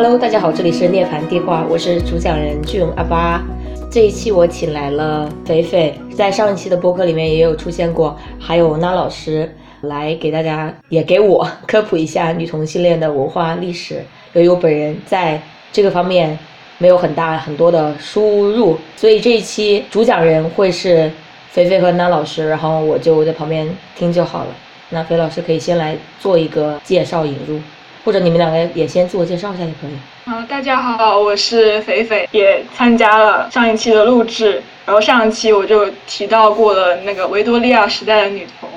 Hello，大家好，这里是涅槃地话，我是主讲人俊阿巴。这一期我请来了肥肥，在上一期的播客里面也有出现过，还有那老师来给大家也给我科普一下女同性恋的文化历史。由于我本人在这个方面没有很大很多的输入，所以这一期主讲人会是肥肥和那老师，然后我就在旁边听就好了。那肥老师可以先来做一个介绍引入。或者你们两个也先自我介绍一下也可以。嗯，大家好，我是肥肥，也参加了上一期的录制。然后上一期我就提到过了那个维多利亚时代的女童，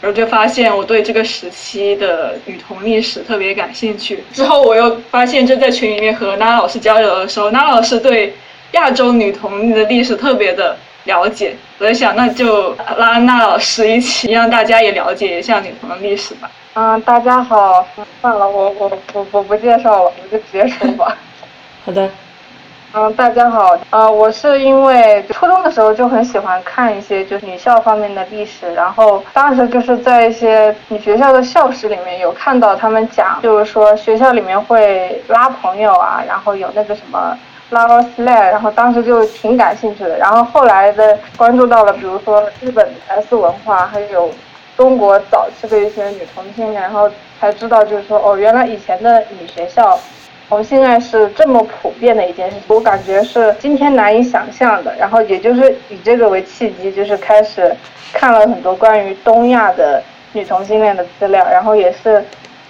然后就发现我对这个时期的女童历史特别感兴趣。之后我又发现，就在群里面和娜老师交流的时候，娜老师对亚洲女童的历史特别的了解。我在想，那就拉娜老师一起，让大家也了解一下女童的历史吧。嗯，大家好，算了，我我我我不介绍了，我就直接说吧。好的。嗯，大家好，呃，我是因为初中的时候就很喜欢看一些就是女校方面的历史，然后当时就是在一些女学校的校史里面有看到他们讲，就是说学校里面会拉朋友啊，然后有那个什么 lover slide，然后当时就挺感兴趣的，然后后来的关注到了，比如说日本 S 文化，还有。中国早期的一些女同性恋，然后才知道，就是说，哦，原来以前的女学校同性恋是这么普遍的一件事情，我感觉是今天难以想象的。然后也就是以这个为契机，就是开始看了很多关于东亚的女同性恋的资料，然后也是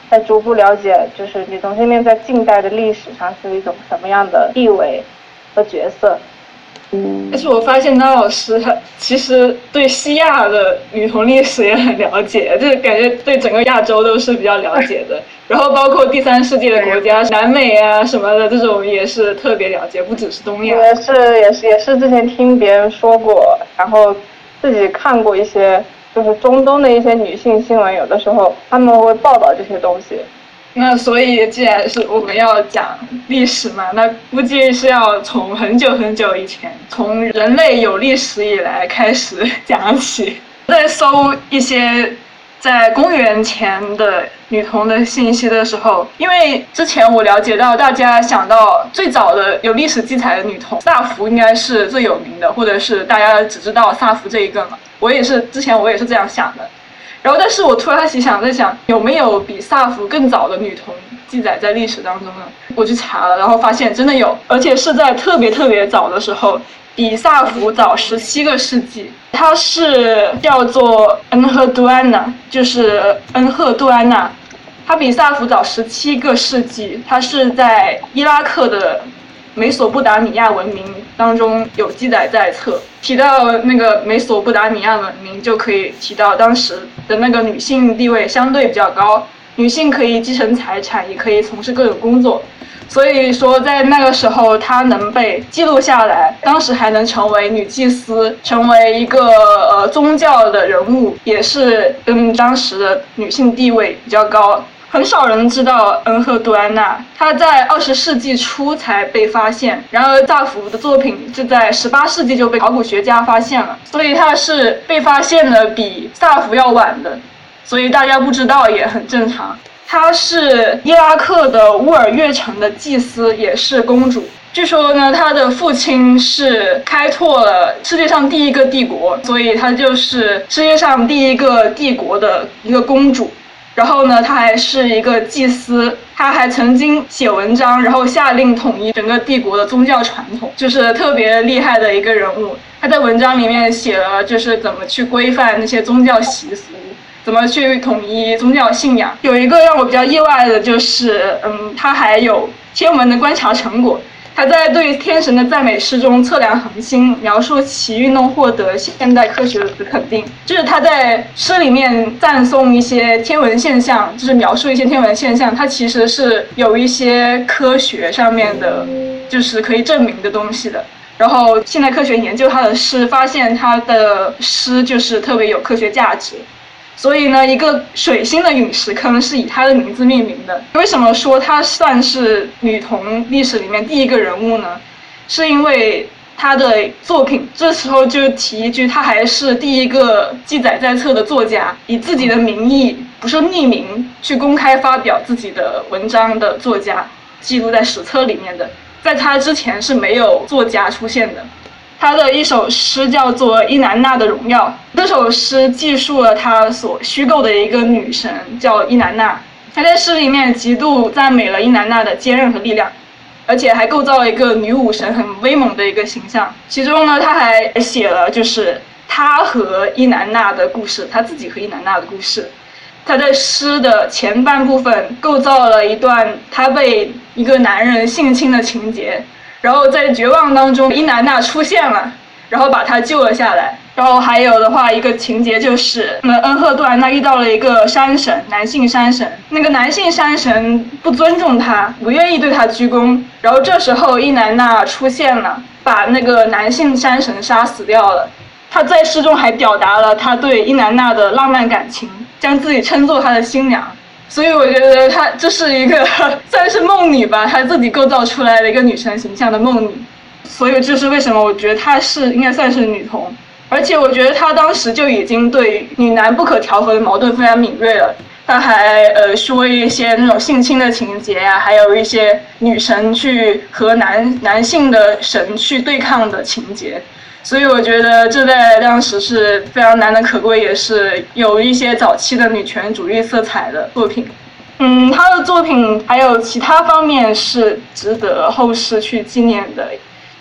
在逐步了解，就是女同性恋在近代的历史上是一种什么样的地位和角色。但是我发现张老师他其实对西亚的女童历史也很了解，就是感觉对整个亚洲都是比较了解的。然后包括第三世界的国家，南美啊什么的这种也是特别了解，不只是东亚。也是也是也是之前听别人说过，然后自己看过一些就是中东的一些女性新闻，有的时候他们会报道这些东西。那所以，既然是我们要讲历史嘛，那估计是要从很久很久以前，从人类有历史以来开始 讲起。在搜一些在公元前的女童的信息的时候，因为之前我了解到，大家想到最早的有历史记载的女童，萨福应该是最有名的，或者是大家只知道萨福这一个嘛。我也是之前我也是这样想的。然后，但是我突然起想，在想有没有比萨福更早的女童记载在历史当中呢？我去查了，然后发现真的有，而且是在特别特别早的时候，比萨福早十七个世纪。她是叫做恩赫杜安娜，就是恩赫杜安娜，她比萨福早十七个世纪。她是在伊拉克的。美索不达米亚文明当中有记载在册，提到那个美索不达米亚文明，就可以提到当时的那个女性地位相对比较高，女性可以继承财产，也可以从事各种工作，所以说在那个时候她能被记录下来，当时还能成为女祭司，成为一个呃宗教的人物，也是跟当时的女性地位比较高。很少人知道恩赫杜安娜，她在二十世纪初才被发现。然而，萨福的作品就在十八世纪就被考古学家发现了，所以她是被发现的比萨福要晚的。所以大家不知道也很正常。她是伊拉克的乌尔月城的祭司，也是公主。据说呢，她的父亲是开拓了世界上第一个帝国，所以她就是世界上第一个帝国的一个公主。然后呢，他还是一个祭司，他还曾经写文章，然后下令统一整个帝国的宗教传统，就是特别厉害的一个人物。他在文章里面写了，就是怎么去规范那些宗教习俗，怎么去统一宗教信仰。有一个让我比较意外的就是，嗯，他还有天文的观察成果。他在对天神的赞美诗中测量恒星，描述其运动，获得现代科学的肯定。就是他在诗里面赞颂一些天文现象，就是描述一些天文现象，它其实是有一些科学上面的，就是可以证明的东西的。然后现代科学研究他的诗，发现他的诗就是特别有科学价值。所以呢，一个水星的陨石坑是以她的名字命名的。为什么说她算是女童历史里面第一个人物呢？是因为她的作品，这时候就提一句，她还是第一个记载在册的作家，以自己的名义，不是匿名去公开发表自己的文章的作家。记录在史册里面的。在他之前是没有作家出现的。他的一首诗叫做《伊南娜的荣耀》，这首诗记述了他所虚构的一个女神叫伊南娜。他在诗里面极度赞美了伊南娜的坚韧和力量，而且还构造了一个女武神很威猛的一个形象。其中呢，他还写了就是他和伊南娜的故事，他自己和伊南娜的故事。他在诗的前半部分构造了一段他被一个男人性侵的情节，然后在绝望当中，伊南娜出现了，然后把他救了下来。然后还有的话，一个情节就是，那恩赫杜安娜遇到了一个山神，男性山神。那个男性山神不尊重他，不愿意对他鞠躬。然后这时候伊南娜出现了，把那个男性山神杀死掉了。他在诗中还表达了他对伊南娜的浪漫感情。将自己称作他的新娘，所以我觉得她这是一个 算是梦女吧，她自己构造出来的一个女神形象的梦女。所以这是为什么我觉得她是应该算是女同，而且我觉得她当时就已经对女男不可调和的矛盾非常敏锐了。她还呃说一些那种性侵的情节呀，还有一些女神去和男男性的神去对抗的情节。所以我觉得这在当时是非常难能可贵，也是有一些早期的女权主义色彩的作品。嗯，他的作品还有其他方面是值得后世去纪念的。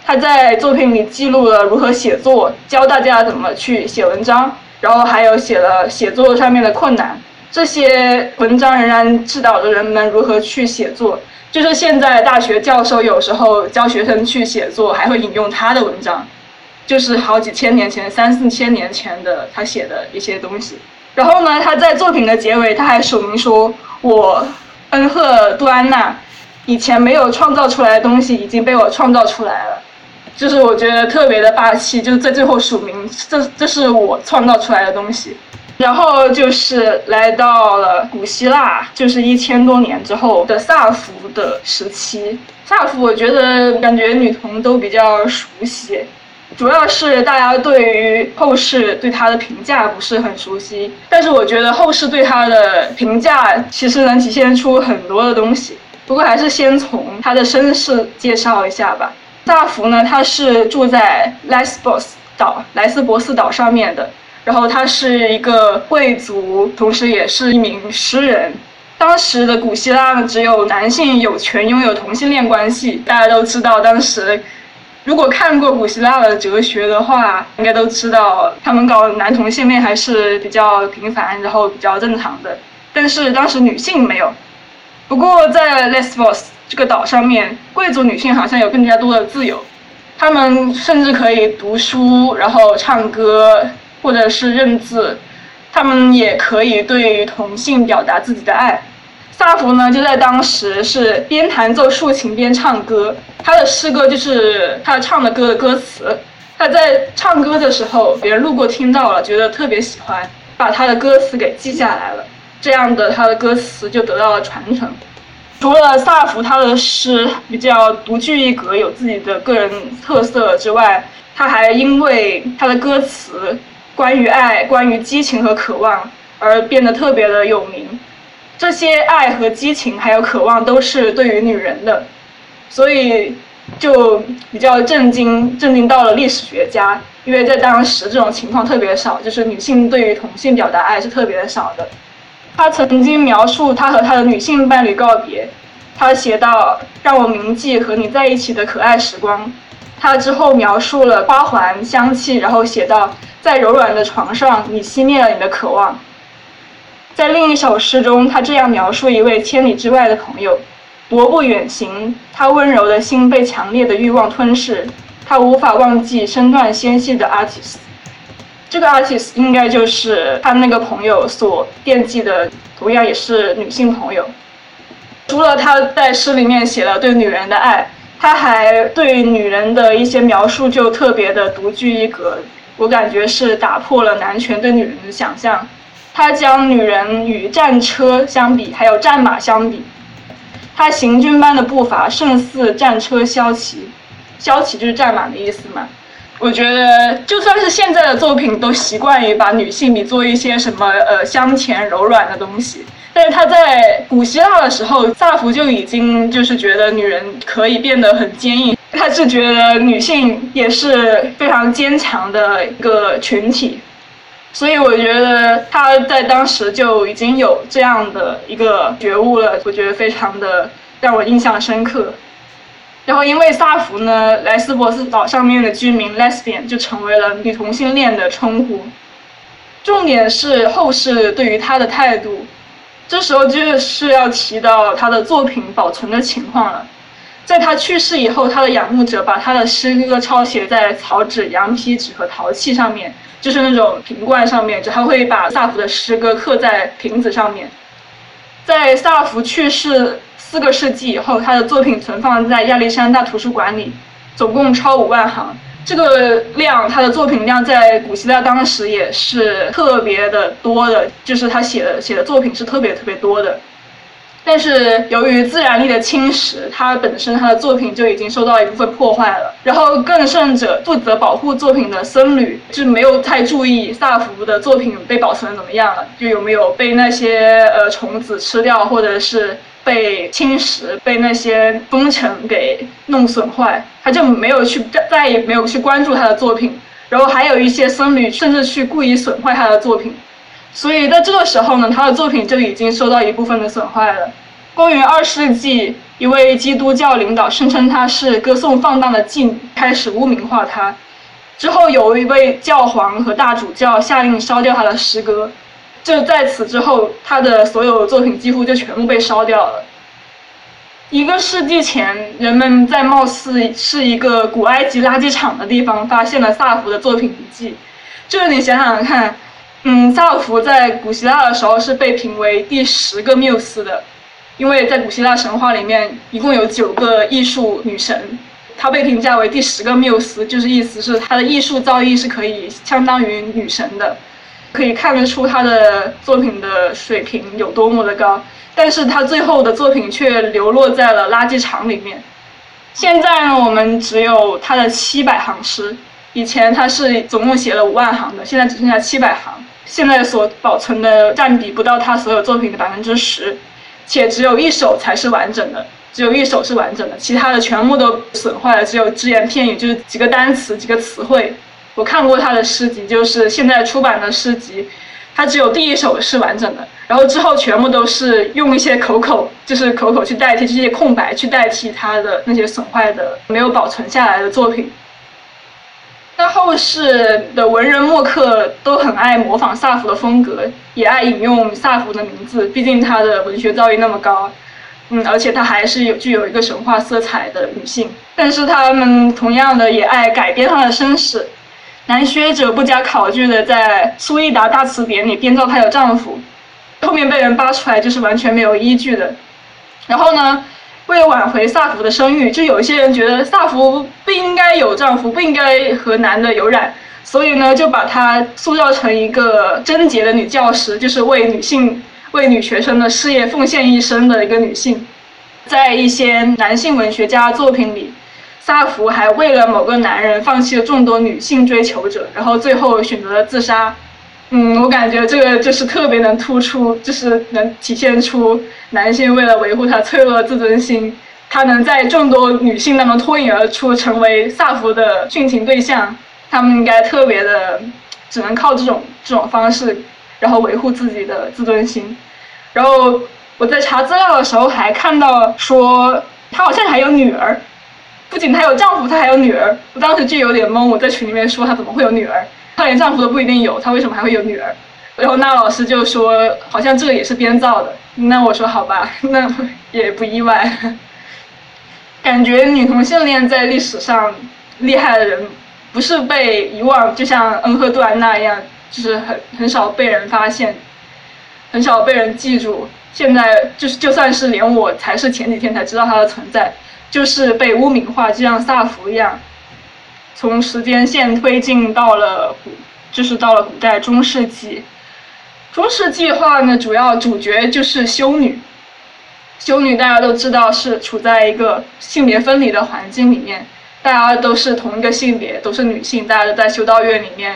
他在作品里记录了如何写作，教大家怎么去写文章，然后还有写了写作上面的困难。这些文章仍然指导着人们如何去写作。就是现在大学教授有时候教学生去写作，还会引用他的文章。就是好几千年前、三四千年前的他写的一些东西。然后呢，他在作品的结尾，他还署名说：“我恩赫杜安娜以前没有创造出来的东西，已经被我创造出来了。”就是我觉得特别的霸气，就是在最后署名，这这是我创造出来的东西。然后就是来到了古希腊，就是一千多年之后的萨福的时期。萨福，我觉得感觉女童都比较熟悉。主要是大家对于后世对他的评价不是很熟悉，但是我觉得后世对他的评价其实能体现出很多的东西。不过还是先从他的身世介绍一下吧。萨福呢，他是住在莱斯博斯岛莱斯博斯岛上面的，然后他是一个贵族，同时也是一名诗人。当时的古希腊呢，只有男性有权拥有同性恋关系，大家都知道当时。如果看过古希腊的哲学的话，应该都知道他们搞男同性恋还是比较频繁，然后比较正常的。但是当时女性没有。不过在 Lesbos 这个岛上面，贵族女性好像有更加多的自由，她们甚至可以读书，然后唱歌，或者是认字，她们也可以对同性表达自己的爱。萨福呢，就在当时是边弹奏竖琴边唱歌。他的诗歌就是他唱的歌的歌词。他在唱歌的时候，别人路过听到了，觉得特别喜欢，把他的歌词给记下来了。这样的他的歌词就得到了传承。除了萨福他的诗比较独具一格，有自己的个人特色之外，他还因为他的歌词关于爱、关于激情和渴望而变得特别的有名。这些爱和激情还有渴望都是对于女人的，所以就比较震惊，震惊到了历史学家，因为在当时这种情况特别少，就是女性对于同性表达爱是特别少的。他曾经描述他和他的女性伴侣告别，他写道：“让我铭记和你在一起的可爱时光。”他之后描述了花环香气，然后写道：“在柔软的床上，你熄灭了你的渴望。”在另一首诗中，他这样描述一位千里之外的朋友：踱步远行，他温柔的心被强烈的欲望吞噬，他无法忘记身段纤细的 artist。这个 artist 应该就是他那个朋友所惦记的，同样也是女性朋友。除了他在诗里面写了对女人的爱，他还对女人的一些描述就特别的独具一格，我感觉是打破了男权对女人的想象。他将女人与战车相比，还有战马相比，他行军般的步伐胜似战车骁骑，骁骑就是战马的意思嘛。我觉得就算是现在的作品，都习惯于把女性比作一些什么呃香甜柔软的东西，但是他在古希腊的时候，萨福就已经就是觉得女人可以变得很坚硬，他是觉得女性也是非常坚强的一个群体，所以我觉得他在当时就已经有这样的一个觉悟了，我觉得非常的让我印象深刻。然后因为萨福呢，莱斯博斯岛上面的居民 lesbian 就成为了女同性恋的称呼。重点是后世对于他的态度，这时候就是要提到他的作品保存的情况了。在他去世以后，他的仰慕者把他的诗歌抄写在草纸、羊皮纸和陶器上面，就是那种瓶罐上面，就还会把萨福的诗歌刻在瓶子上面。在萨福去世四个世纪以后，他的作品存放在亚历山大图书馆里，总共超五万行。这个量，他的作品量在古希腊当时也是特别的多的，就是他写的写的作品是特别特别多的。但是由于自然力的侵蚀，他本身他的作品就已经受到一部分破坏了。然后更甚者，负责保护作品的僧侣就没有太注意萨福的作品被保存的怎么样了，就有没有被那些呃虫子吃掉，或者是。被侵蚀，被那些风尘给弄损坏，他就没有去再再也没有去关注他的作品，然后还有一些僧侣甚至去故意损坏他的作品，所以在这个时候呢，他的作品就已经受到一部分的损坏了。公元二世纪，一位基督教领导声称他是歌颂放荡的妓，开始污名化他。之后有一位教皇和大主教下令烧掉他的诗歌。就在此之后，他的所有作品几乎就全部被烧掉了。一个世纪前，人们在貌似是一个古埃及垃圾场的地方发现了萨福的作品遗迹。就是你想想看，嗯，萨尔福在古希腊的时候是被评为第十个缪斯的，因为在古希腊神话里面一共有九个艺术女神，她被评价为第十个缪斯，就是意思是她的艺术造诣是可以相当于女神的。可以看得出她的作品的水平有多么的高，但是他最后的作品却流落在了垃圾场里面。现在呢，我们只有他的七百行诗，以前他是总共写了五万行的，现在只剩下七百行。现在所保存的占比不到他所有作品的百分之十，且只有一首才是完整的，只有一首是完整的，其他的全部都损坏了，只有只言片语，就是几个单词、几个词汇。我看过他的诗集，就是现在出版的诗集，他只有第一首是完整的，然后之后全部都是用一些口口，就是口口去代替这些空白，去代替他的那些损坏的、没有保存下来的作品。那后世的文人墨客都很爱模仿萨福的风格，也爱引用萨福的名字，毕竟他的文学造诣那么高，嗯，而且他还是有具有一个神话色彩的女性。但是他们同样的也爱改编她的身世。男学者不加考据的在苏伊达大词典里编造她有丈夫，后面被人扒出来就是完全没有依据的。然后呢，为了挽回萨福的声誉，就有些人觉得萨福不应该有丈夫，不应该和男的有染，所以呢就把她塑造成一个贞洁的女教师，就是为女性、为女学生的事业奉献一生的一个女性。在一些男性文学家作品里。萨福还为了某个男人放弃了众多女性追求者，然后最后选择了自杀。嗯，我感觉这个就是特别能突出，就是能体现出男性为了维护他脆弱的自尊心，他能在众多女性当中脱颖而出，成为萨福的殉情对象。他们应该特别的，只能靠这种这种方式，然后维护自己的自尊心。然后我在查资料的时候还看到说，他好像还有女儿。不仅她有丈夫，她还有女儿。我当时就有点懵，我在群里面说她怎么会有女儿？她连丈夫都不一定有，她为什么还会有女儿？然后那老师就说，好像这个也是编造的。那我说好吧，那也不意外。感觉女同性恋在历史上厉害的人，不是被遗忘，就像恩赫杜安娜一样，就是很很少被人发现，很少被人记住。现在就是就算是连我才是前几天才知道她的存在。就是被污名化，就像萨福一样，从时间线推进到了古，就是到了古代中世纪。中世纪的话呢，主要主角就是修女。修女大家都知道是处在一个性别分离的环境里面，大家都是同一个性别，都是女性，大家都在修道院里面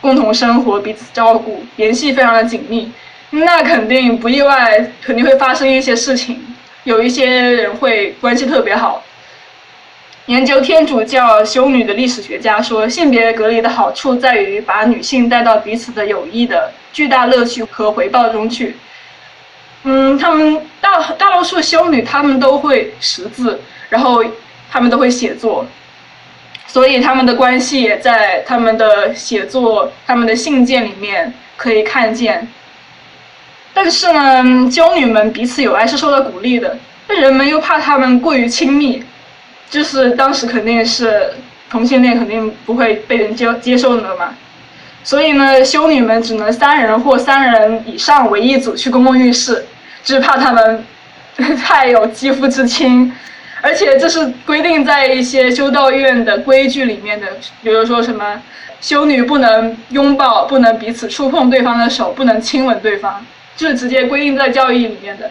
共同生活，彼此照顾，联系非常的紧密。那肯定不意外，肯定会发生一些事情。有一些人会关系特别好。研究天主教修女的历史学家说，性别隔离的好处在于把女性带到彼此的友谊的巨大乐趣和回报中去。嗯，他们大大多数修女，她们都会识字，然后她们都会写作，所以他们的关系也在他们的写作、他们的信件里面可以看见。但是呢，修女们彼此友爱是受到鼓励的，但人们又怕他们过于亲密。就是当时肯定是同性恋肯定不会被人接接受的嘛，所以呢，修女们只能三人或三人以上为一组去公共浴室，就是怕他们 太有肌肤之亲，而且这是规定在一些修道院的规矩里面的，比如说什么修女不能拥抱，不能彼此触碰对方的手，不能亲吻对方，就是直接规定在教义里面的。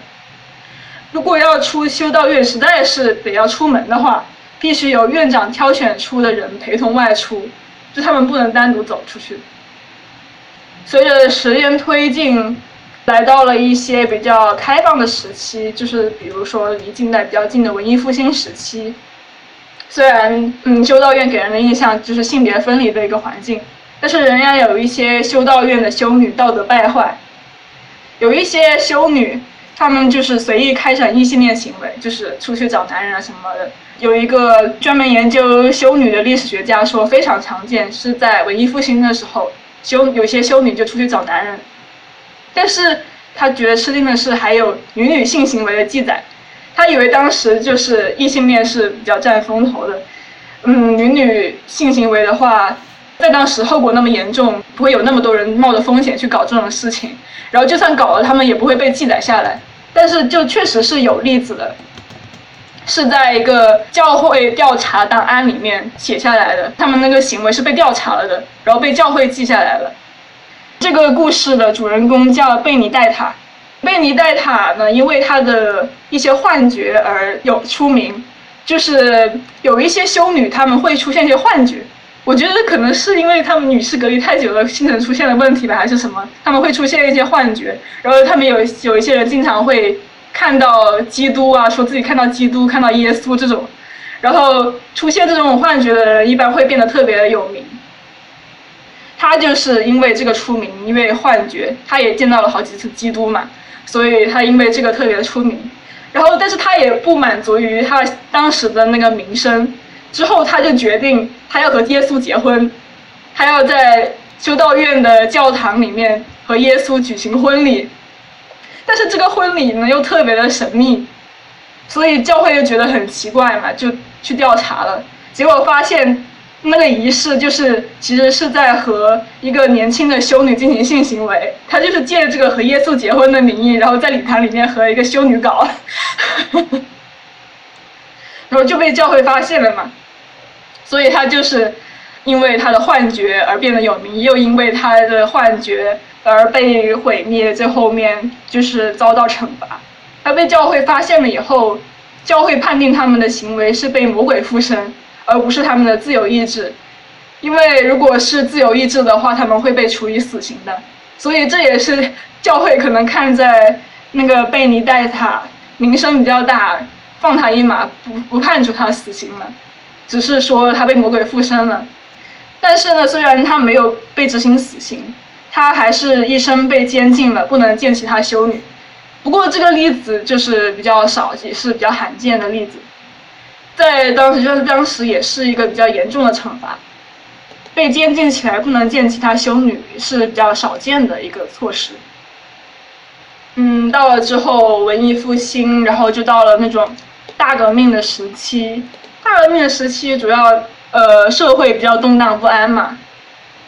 如果要出修道院，实在是得要出门的话，必须由院长挑选出的人陪同外出，就他们不能单独走出去。随着时间推进，来到了一些比较开放的时期，就是比如说离近代比较近的文艺复兴时期。虽然，嗯，修道院给人的印象就是性别分离的一个环境，但是仍然有一些修道院的修女道德败坏，有一些修女。他们就是随意开展异性恋行为，就是出去找男人啊什么的。有一个专门研究修女的历史学家说，非常常见，是在文艺复兴的时候，修有些修女就出去找男人。但是他觉得吃惊的是，还有女女性行为的记载。他以为当时就是异性恋是比较占风头的。嗯，女女性行为的话，在当时后果那么严重，不会有那么多人冒着风险去搞这种事情。然后就算搞了，他们也不会被记载下来。但是就确实是有例子的，是在一个教会调查档案里面写下来的。他们那个行为是被调查了的，然后被教会记下来了。这个故事的主人公叫贝尼戴塔。贝尼戴塔呢，因为他的一些幻觉而有出名，就是有一些修女他们会出现一些幻觉。我觉得可能是因为他们女士隔离太久了，精神出现了问题吧，还是什么？他们会出现一些幻觉，然后他们有有一些人经常会看到基督啊，说自己看到基督、看到耶稣这种，然后出现这种幻觉的人一般会变得特别的有名。他就是因为这个出名，因为幻觉，他也见到了好几次基督嘛，所以他因为这个特别的出名。然后，但是他也不满足于他当时的那个名声。之后，他就决定他要和耶稣结婚，他要在修道院的教堂里面和耶稣举行婚礼。但是这个婚礼呢又特别的神秘，所以教会就觉得很奇怪嘛，就去调查了。结果发现那个仪式就是其实是在和一个年轻的修女进行性行为，他就是借这个和耶稣结婚的名义，然后在礼堂里面和一个修女搞，然后就被教会发现了嘛。所以他就是因为他的幻觉而变得有名，又因为他的幻觉而被毁灭，最后面就是遭到惩罚。他被教会发现了以后，教会判定他们的行为是被魔鬼附身，而不是他们的自由意志。因为如果是自由意志的话，他们会被处以死刑的。所以这也是教会可能看在那个贝尼戴塔名声比较大，放他一马，不不判处他死刑了。只是说他被魔鬼附身了，但是呢，虽然他没有被执行死刑，他还是一生被监禁了，不能见其他修女。不过这个例子就是比较少，也是比较罕见的例子，在当时就是当时也是一个比较严重的惩罚，被监禁起来不能见其他修女是比较少见的一个措施。嗯，到了之后文艺复兴，然后就到了那种大革命的时期。大革命时期，主要呃社会比较动荡不安嘛，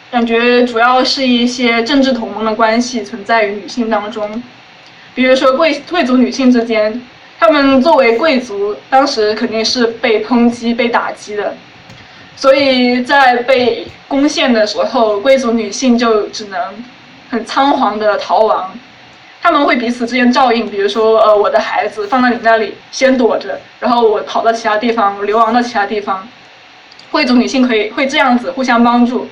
感觉主要是一些政治同盟的关系存在于女性当中，比如说贵贵族女性之间，她们作为贵族，当时肯定是被抨击、被打击的，所以在被攻陷的时候，贵族女性就只能很仓皇的逃亡。他们会彼此之间照应，比如说，呃，我的孩子放在你那里先躲着，然后我跑到其他地方，流亡到其他地方。贵族女性可以会这样子互相帮助。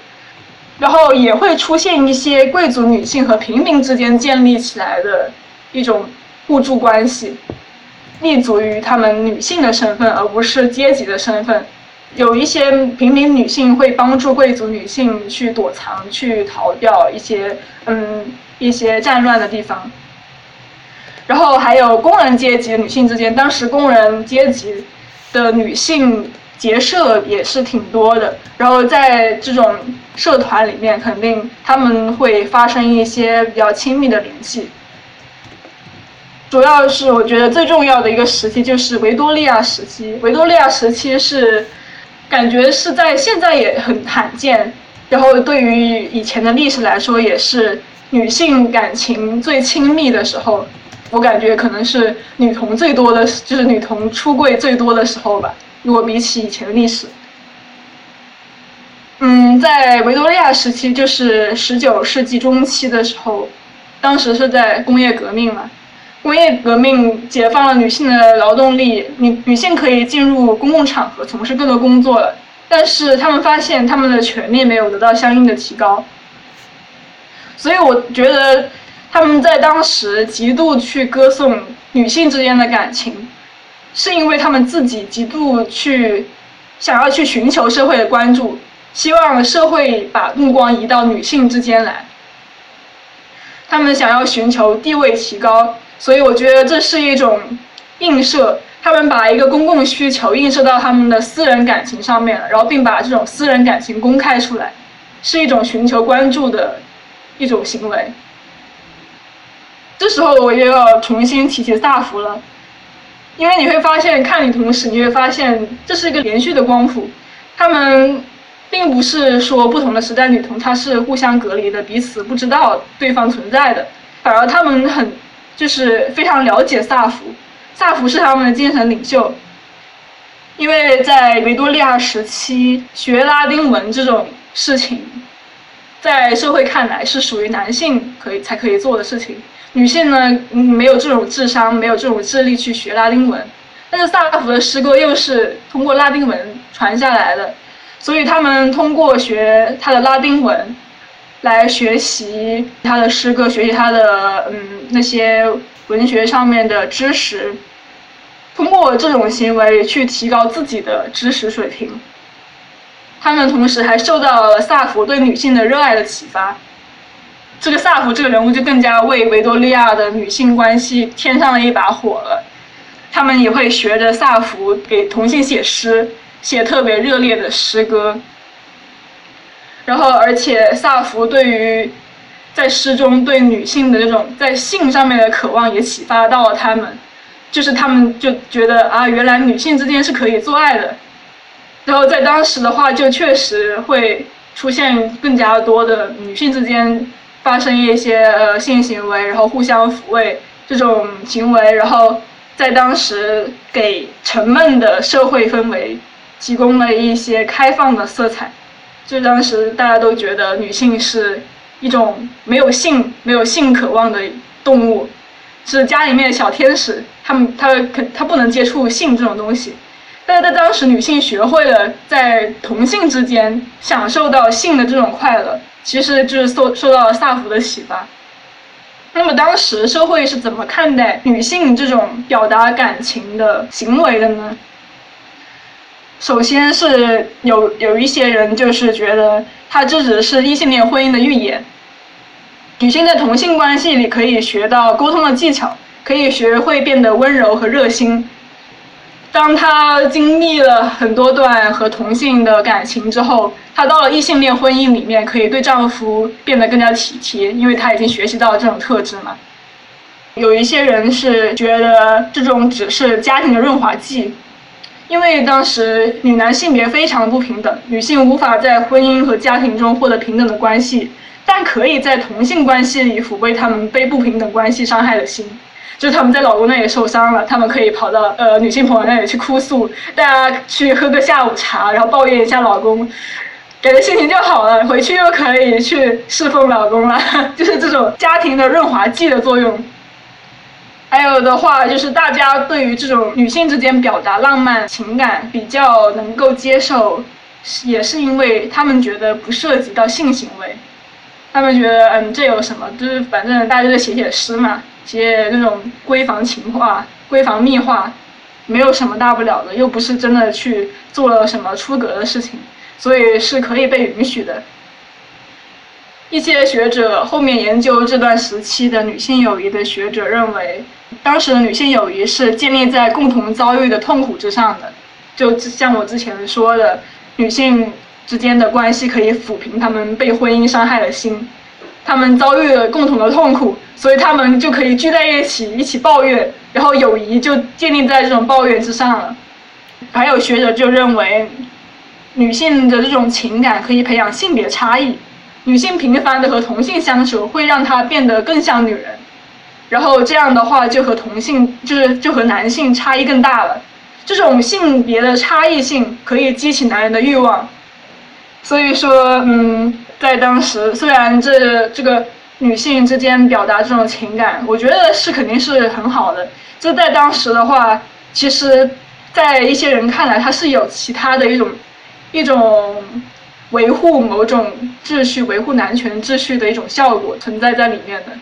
然后也会出现一些贵族女性和平民之间建立起来的一种互助关系，立足于她们女性的身份，而不是阶级的身份。有一些平民女性会帮助贵族女性去躲藏、去逃掉一些嗯一些战乱的地方。然后还有工人阶级女性之间，当时工人阶级的女性结社也是挺多的。然后在这种社团里面，肯定他们会发生一些比较亲密的联系。主要是我觉得最重要的一个时期就是维多利亚时期。维多利亚时期是感觉是在现在也很罕见，然后对于以前的历史来说，也是女性感情最亲密的时候。我感觉可能是女童最多的，就是女童出柜最多的时候吧。如果比起以前的历史，嗯，在维多利亚时期，就是十九世纪中期的时候，当时是在工业革命嘛，工业革命解放了女性的劳动力，女女性可以进入公共场合从事更多工作了。但是他们发现他们的权利没有得到相应的提高，所以我觉得。他们在当时极度去歌颂女性之间的感情，是因为他们自己极度去想要去寻求社会的关注，希望社会把目光移到女性之间来。他们想要寻求地位提高，所以我觉得这是一种映射。他们把一个公共需求映射到他们的私人感情上面了，然后并把这种私人感情公开出来，是一种寻求关注的一种行为。这时候我又要重新提起萨福了，因为你会发现看你同时，你会发现这是一个连续的光谱，他们并不是说不同的时代女童，她是互相隔离的，彼此不知道对方存在的，反而他们很就是非常了解萨福，萨福是他们的精神领袖，因为在维多利亚时期学拉丁文这种事情，在社会看来是属于男性可以才可以做的事情。女性呢，没有这种智商，没有这种智力去学拉丁文，但是萨福的诗歌又是通过拉丁文传下来的，所以他们通过学他的拉丁文，来学习他的诗歌，学习他的嗯那些文学上面的知识，通过这种行为去提高自己的知识水平。他们同时还受到了萨福对女性的热爱的启发。这个萨福这个人物就更加为维多利亚的女性关系添上了一把火了。他们也会学着萨福给同性写诗，写特别热烈的诗歌。然后，而且萨福对于在诗中对女性的这种在性上面的渴望也启发到了他们，就是他们就觉得啊，原来女性之间是可以做爱的。然后在当时的话，就确实会出现更加多的女性之间。发生一些呃性行为，然后互相抚慰这种行为，然后在当时给沉闷的社会氛围提供了一些开放的色彩。就当时大家都觉得女性是一种没有性、没有性渴望的动物，是家里面的小天使，她们她肯她不能接触性这种东西。但是在当时，女性学会了在同性之间享受到性的这种快乐。其实就是受受到了萨福的启发。那么当时社会是怎么看待女性这种表达感情的行为的呢？首先是有有一些人就是觉得，它这只是异性恋婚姻的预言。女性在同性关系里可以学到沟通的技巧，可以学会变得温柔和热心。当她经历了很多段和同性的感情之后，她到了异性恋婚姻里面，可以对丈夫变得更加体贴，因为她已经学习到了这种特质嘛。有一些人是觉得这种只是家庭的润滑剂，因为当时女男性别非常不平等，女性无法在婚姻和家庭中获得平等的关系，但可以在同性关系里抚慰他们被不平等关系伤害的心。就是他们在老公那里受伤了，他们可以跑到呃女性朋友那里去哭诉，大家去喝个下午茶，然后抱怨一下老公，感觉心情就好了，回去又可以去侍奉老公了，就是这种家庭的润滑剂的作用。还有的话，就是大家对于这种女性之间表达浪漫情感比较能够接受，也是因为他们觉得不涉及到性行为。他们觉得，嗯，这有什么？就是反正大家就写写诗嘛，写那种闺房情话、闺房秘话，没有什么大不了的，又不是真的去做了什么出格的事情，所以是可以被允许的。一些学者后面研究这段时期的女性友谊的学者认为，当时的女性友谊是建立在共同遭遇的痛苦之上的，就像我之前说的，女性。之间的关系可以抚平他们被婚姻伤害的心，他们遭遇了共同的痛苦，所以他们就可以聚在一起一起抱怨，然后友谊就建立在这种抱怨之上了。还有学者就认为，女性的这种情感可以培养性别差异，女性频繁的和同性相处会让她变得更像女人，然后这样的话就和同性就是就和男性差异更大了。这种性别的差异性可以激起男人的欲望。所以说，嗯，在当时，虽然这这个女性之间表达这种情感，我觉得是肯定是很好的。这在当时的话，其实，在一些人看来，它是有其他的一种一种维护某种秩序、维护男权秩序的一种效果存在在里面的。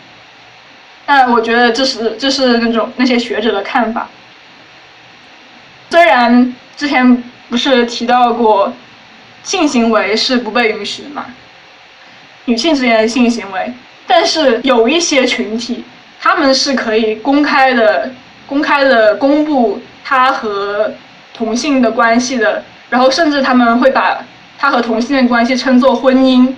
但我觉得这是这是那种那些学者的看法。虽然之前不是提到过。性行为是不被允许的嘛？女性之间的性行为，但是有一些群体，他们是可以公开的、公开的公布他和同性的关系的，然后甚至他们会把他和同性的关系称作婚姻。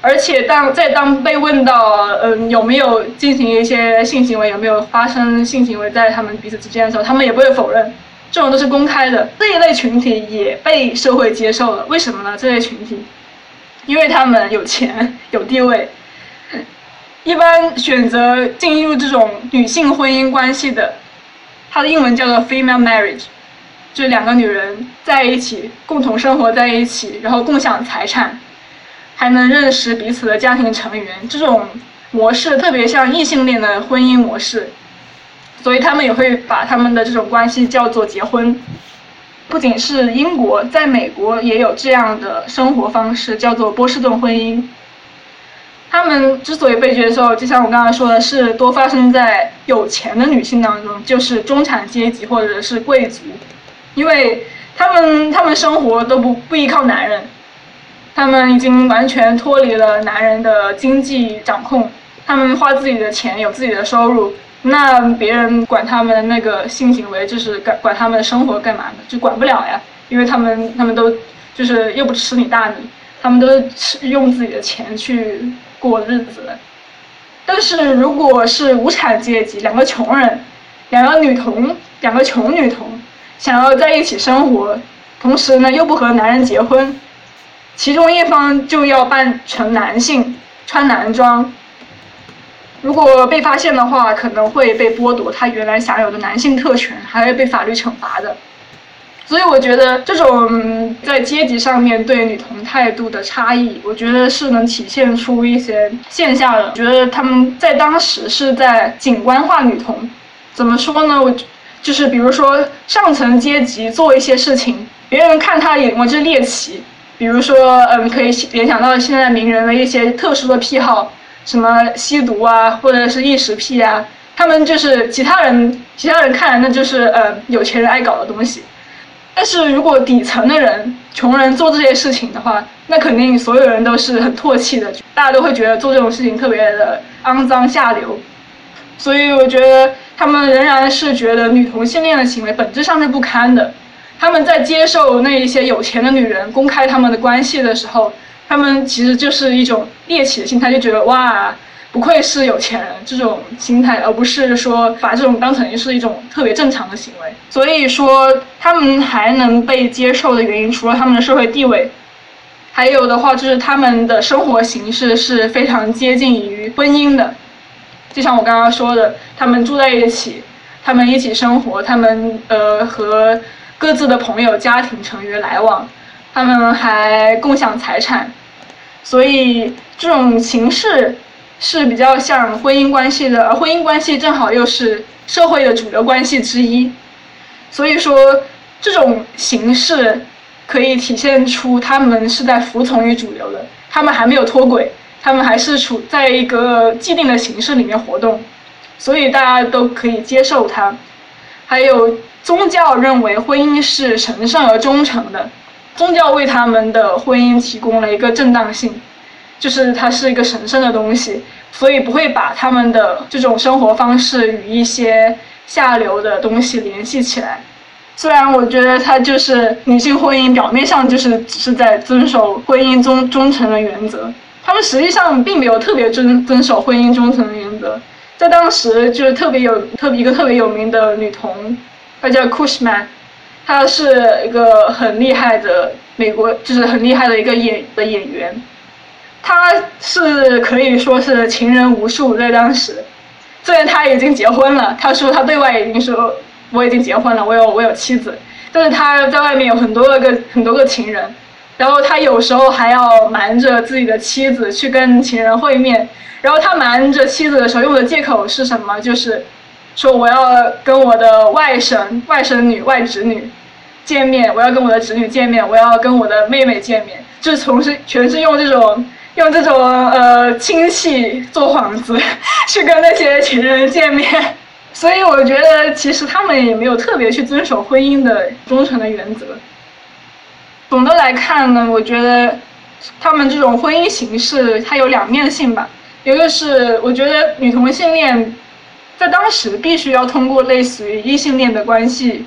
而且当在当被问到嗯有没有进行一些性行为，有没有发生性行为在他们彼此之间的时候，他们也不会否认。这种都是公开的，这一类群体也被社会接受了。为什么呢？这类群体，因为他们有钱、有地位。一般选择进入这种女性婚姻关系的，它的英文叫做 female marriage，就两个女人在一起，共同生活在一起，然后共享财产，还能认识彼此的家庭成员。这种模式特别像异性恋的婚姻模式。所以他们也会把他们的这种关系叫做结婚。不仅是英国，在美国也有这样的生活方式，叫做波士顿婚姻。他们之所以被接受，就像我刚刚说的，是多发生在有钱的女性当中，就是中产阶级或者是贵族，因为他们他们生活都不不依靠男人，他们已经完全脱离了男人的经济掌控，他们花自己的钱，有自己的收入。那别人管他们那个性行为，就是管管他们的生活干嘛的，就管不了呀，因为他们他们都就是又不吃你大米，他们都是吃用自己的钱去过日子的。但是如果是无产阶级，两个穷人，两个女童，两个穷女童，想要在一起生活，同时呢又不和男人结婚，其中一方就要扮成男性，穿男装。如果被发现的话，可能会被剥夺他原来享有的男性特权，还会被法律惩罚的。所以我觉得这种在阶级上面对女童态度的差异，我觉得是能体现出一些现象的。觉得他们在当时是在景观化女童。怎么说呢？我就是比如说上层阶级做一些事情，别人看他的眼光就猎奇。比如说，嗯，可以联想到现在名人的一些特殊的癖好。什么吸毒啊，或者是异食癖啊，他们就是其他人，其他人看来那就是呃有钱人爱搞的东西。但是如果底层的人、穷人做这些事情的话，那肯定所有人都是很唾弃的，大家都会觉得做这种事情特别的肮脏下流。所以我觉得他们仍然是觉得女同性恋的行为本质上是不堪的。他们在接受那一些有钱的女人公开他们的关系的时候。他们其实就是一种猎奇的心态，就觉得哇，不愧是有钱人这种心态，而不是说把这种当成是一种特别正常的行为。所以说，他们还能被接受的原因，除了他们的社会地位，还有的话就是他们的生活形式是非常接近于婚姻的。就像我刚刚说的，他们住在一起，他们一起生活，他们呃和各自的朋友、家庭成员来往，他们还共享财产。所以这种形式是比较像婚姻关系的，而婚姻关系正好又是社会的主流关系之一。所以说，这种形式可以体现出他们是在服从于主流的，他们还没有脱轨，他们还是处在一个既定的形式里面活动，所以大家都可以接受它。还有宗教认为婚姻是神圣而忠诚的，宗教为他们的婚姻提供了一个正当性，就是它是一个神圣的东西，所以不会把他们的这种生活方式与一些下流的东西联系起来。虽然我觉得它就是女性婚姻，表面上就是只是在遵守婚姻中忠诚的原则，他们实际上并没有特别遵遵守婚姻忠诚的原则。在当时就是特别有特别一个特别有名的女童，她叫 Cushman，他是一个很厉害的美国，就是很厉害的一个演的演员，他是可以说是情人无数在当时，虽然他已经结婚了，他说他对外已经说。我已经结婚了，我有我有妻子，但是他在外面有很多个很多个情人，然后他有时候还要瞒着自己的妻子去跟情人会面，然后他瞒着妻子的时候用的借口是什么？就是说我要跟我的外甥、外甥女、外侄女见面，我要跟我的侄女见面，我要跟我的妹妹见面，就从是全是用这种用这种呃亲戚做幌子 去跟那些情人见面。所以我觉得，其实他们也没有特别去遵守婚姻的忠诚的原则。总的来看呢，我觉得他们这种婚姻形式它有两面性吧。一个是我觉得女同性恋在当时必须要通过类似于异性恋的关系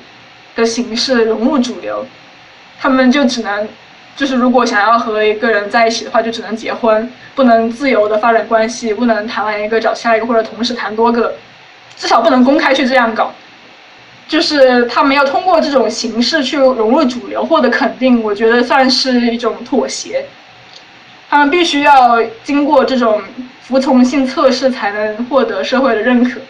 的形式融入主流，他们就只能就是如果想要和一个人在一起的话，就只能结婚，不能自由的发展关系，不能谈完一个找下一个或者同时谈多个。至少不能公开去这样搞，就是他们要通过这种形式去融入主流获得肯定，我觉得算是一种妥协。他们必须要经过这种服从性测试才能获得社会的认可。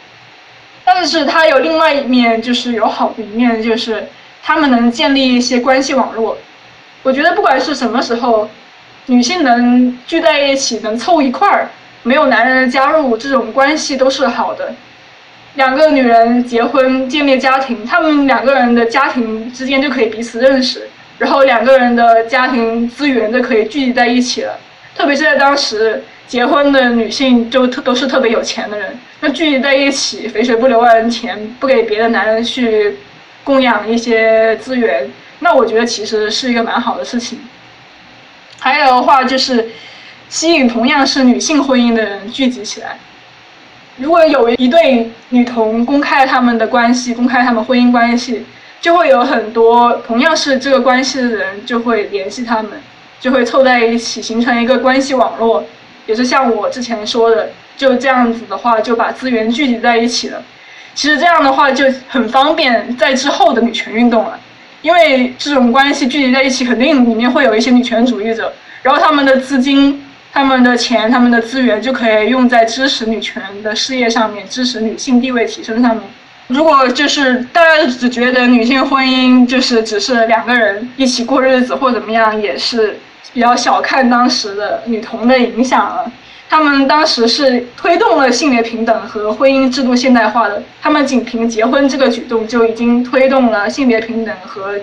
但是它有另外一面，就是有好的一面，就是他们能建立一些关系网络。我觉得不管是什么时候，女性能聚在一起，能凑一块儿，没有男人的加入，这种关系都是好的。两个女人结婚建立家庭，他们两个人的家庭之间就可以彼此认识，然后两个人的家庭资源就可以聚集在一起了。特别是在当时，结婚的女性就特都是特别有钱的人，那聚集在一起，肥水不流外人田，不给别的男人去供养一些资源，那我觉得其实是一个蛮好的事情。还有的话就是吸引同样是女性婚姻的人聚集起来。如果有一对女童公开他们的关系，公开他们婚姻关系，就会有很多同样是这个关系的人就会联系他们，就会凑在一起形成一个关系网络。也是像我之前说的，就这样子的话，就把资源聚集在一起了。其实这样的话就很方便在之后的女权运动了，因为这种关系聚集在一起，肯定里面会有一些女权主义者，然后他们的资金。他们的钱、他们的资源就可以用在支持女权的事业上面，支持女性地位提升上面。如果就是大家只觉得女性婚姻就是只是两个人一起过日子或怎么样，也是比较小看当时的女童的影响了。他们当时是推动了性别平等和婚姻制度现代化的，他们仅凭结婚这个举动就已经推动了性别平等和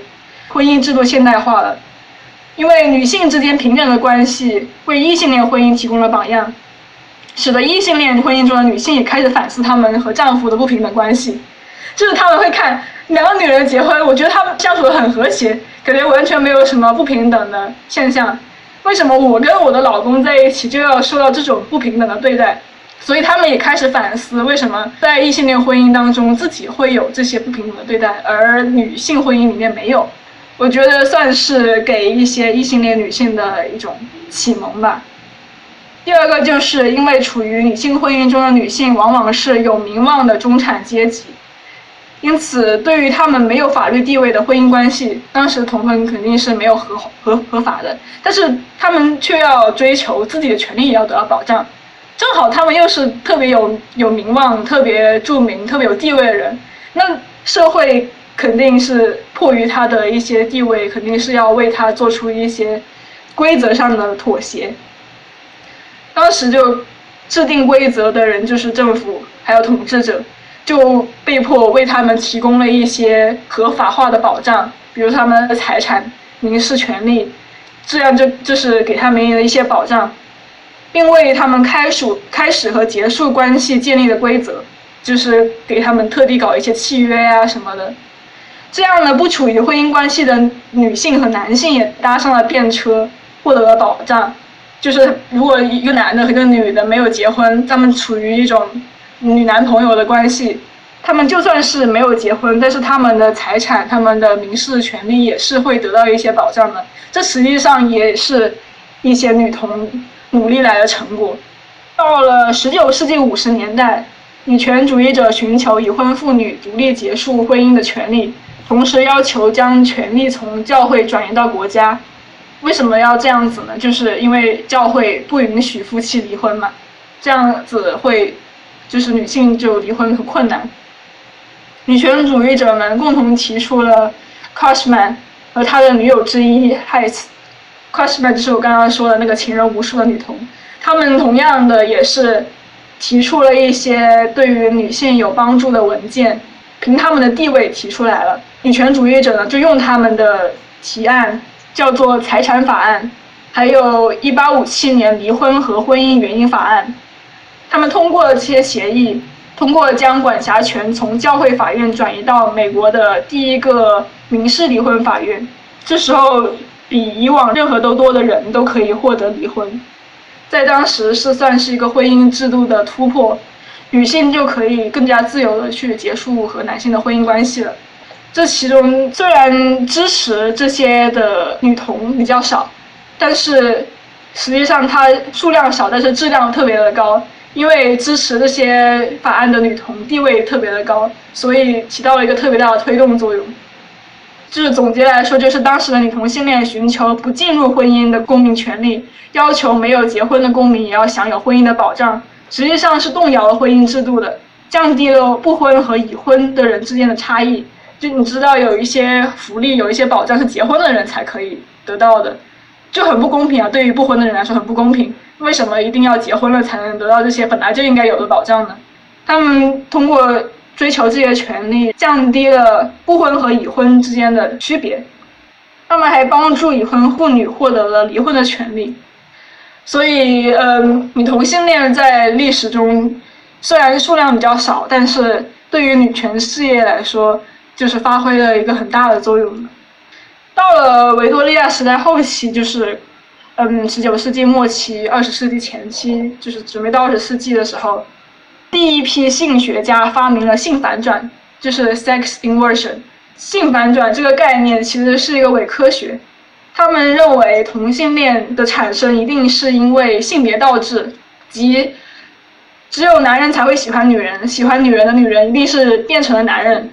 婚姻制度现代化了。因为女性之间平等的关系为异性恋婚姻提供了榜样，使得异性恋婚姻中的女性也开始反思她们和丈夫的不平等关系。就是他们会看两个女人结婚，我觉得她们相处的很和谐，感觉完全没有什么不平等的现象。为什么我跟我的老公在一起就要受到这种不平等的对待？所以他们也开始反思，为什么在异性恋婚姻当中自己会有这些不平等的对待，而女性婚姻里面没有。我觉得算是给一些异性恋女性的一种启蒙吧。第二个就是因为处于女性婚姻中的女性往往是有名望的中产阶级，因此对于他们没有法律地位的婚姻关系，当时同婚肯定是没有合合合法的。但是他们却要追求自己的权利也要得到保障，正好他们又是特别有有名望、特别著名、特别有地位的人，那社会。肯定是迫于他的一些地位，肯定是要为他做出一些规则上的妥协。当时就制定规则的人就是政府，还有统治者，就被迫为他们提供了一些合法化的保障，比如他们的财产、民事权利，这样就就是给他们一些保障。并为他们开始开始和结束关系建立的规则，就是给他们特地搞一些契约呀什么的。这样呢，不处于婚姻关系的女性和男性也搭上了便车，获得了保障。就是如果一个男的和一个女的没有结婚，他们处于一种女男朋友的关系，他们就算是没有结婚，但是他们的财产、他们的民事权利也是会得到一些保障的。这实际上也是一些女童努力来的成果。到了十九世纪五十年代，女权主义者寻求已婚妇女独立结束婚姻的权利。同时要求将权力从教会转移到国家，为什么要这样子呢？就是因为教会不允许夫妻离婚嘛，这样子会，就是女性就离婚很困难。女权主义者们共同提出了 Cushman 和他的女友之一 Heights，Cushman 就是我刚刚说的那个情人无数的女童，他们同样的也是提出了一些对于女性有帮助的文件，凭他们的地位提出来了。女权主义者呢，就用他们的提案叫做财产法案，还有一八五七年离婚和婚姻原因法案。他们通过了这些协议，通过将管辖权从教会法院转移到美国的第一个民事离婚法院。这时候，比以往任何都多的人都可以获得离婚，在当时是算是一个婚姻制度的突破，女性就可以更加自由的去结束和男性的婚姻关系了。这其中虽然支持这些的女童比较少，但是实际上它数量少，但是质量特别的高。因为支持这些法案的女童地位特别的高，所以起到了一个特别大的推动作用。就是总结来说，就是当时的女同性恋寻求不进入婚姻的公民权利，要求没有结婚的公民也要享有婚姻的保障，实际上是动摇了婚姻制度的，降低了不婚和已婚的人之间的差异。就你知道有一些福利，有一些保障是结婚的人才可以得到的，就很不公平啊！对于不婚的人来说很不公平。为什么一定要结婚了才能得到这些本来就应该有的保障呢？他们通过追求这些权利，降低了不婚和已婚之间的区别。他们还帮助已婚妇女获得了离婚的权利。所以，嗯，女同性恋在历史中虽然数量比较少，但是对于女权事业来说，就是发挥了一个很大的作用。到了维多利亚时代后期，就是，嗯，十九世纪末期、二十世纪前期，就是准备到二十世纪的时候，第一批性学家发明了性反转，就是 sex inversion。性反转这个概念其实是一个伪科学，他们认为同性恋的产生一定是因为性别倒置，即只有男人才会喜欢女人，喜欢女人的女人一定是变成了男人。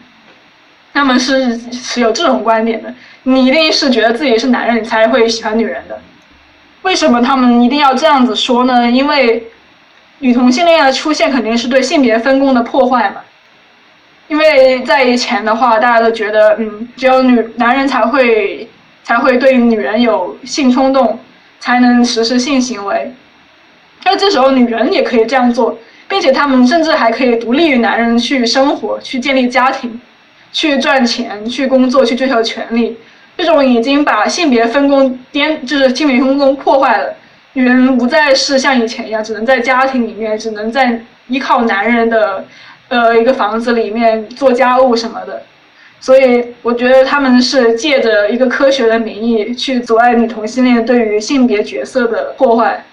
他们是持有这种观点的，你一定是觉得自己是男人，你才会喜欢女人的。为什么他们一定要这样子说呢？因为女同性恋的出现肯定是对性别分工的破坏嘛。因为在以前的话，大家都觉得，嗯，只有女男人才会才会对女人有性冲动，才能实施性行为。那这时候女人也可以这样做，并且他们甚至还可以独立于男人去生活，去建立家庭。去赚钱，去工作，去追求权利，这种已经把性别分工颠，就是性别分工破坏了。女人不再是像以前一样，只能在家庭里面，只能在依靠男人的，呃，一个房子里面做家务什么的。所以，我觉得他们是借着一个科学的名义去阻碍女同性恋对于性别角色的破坏。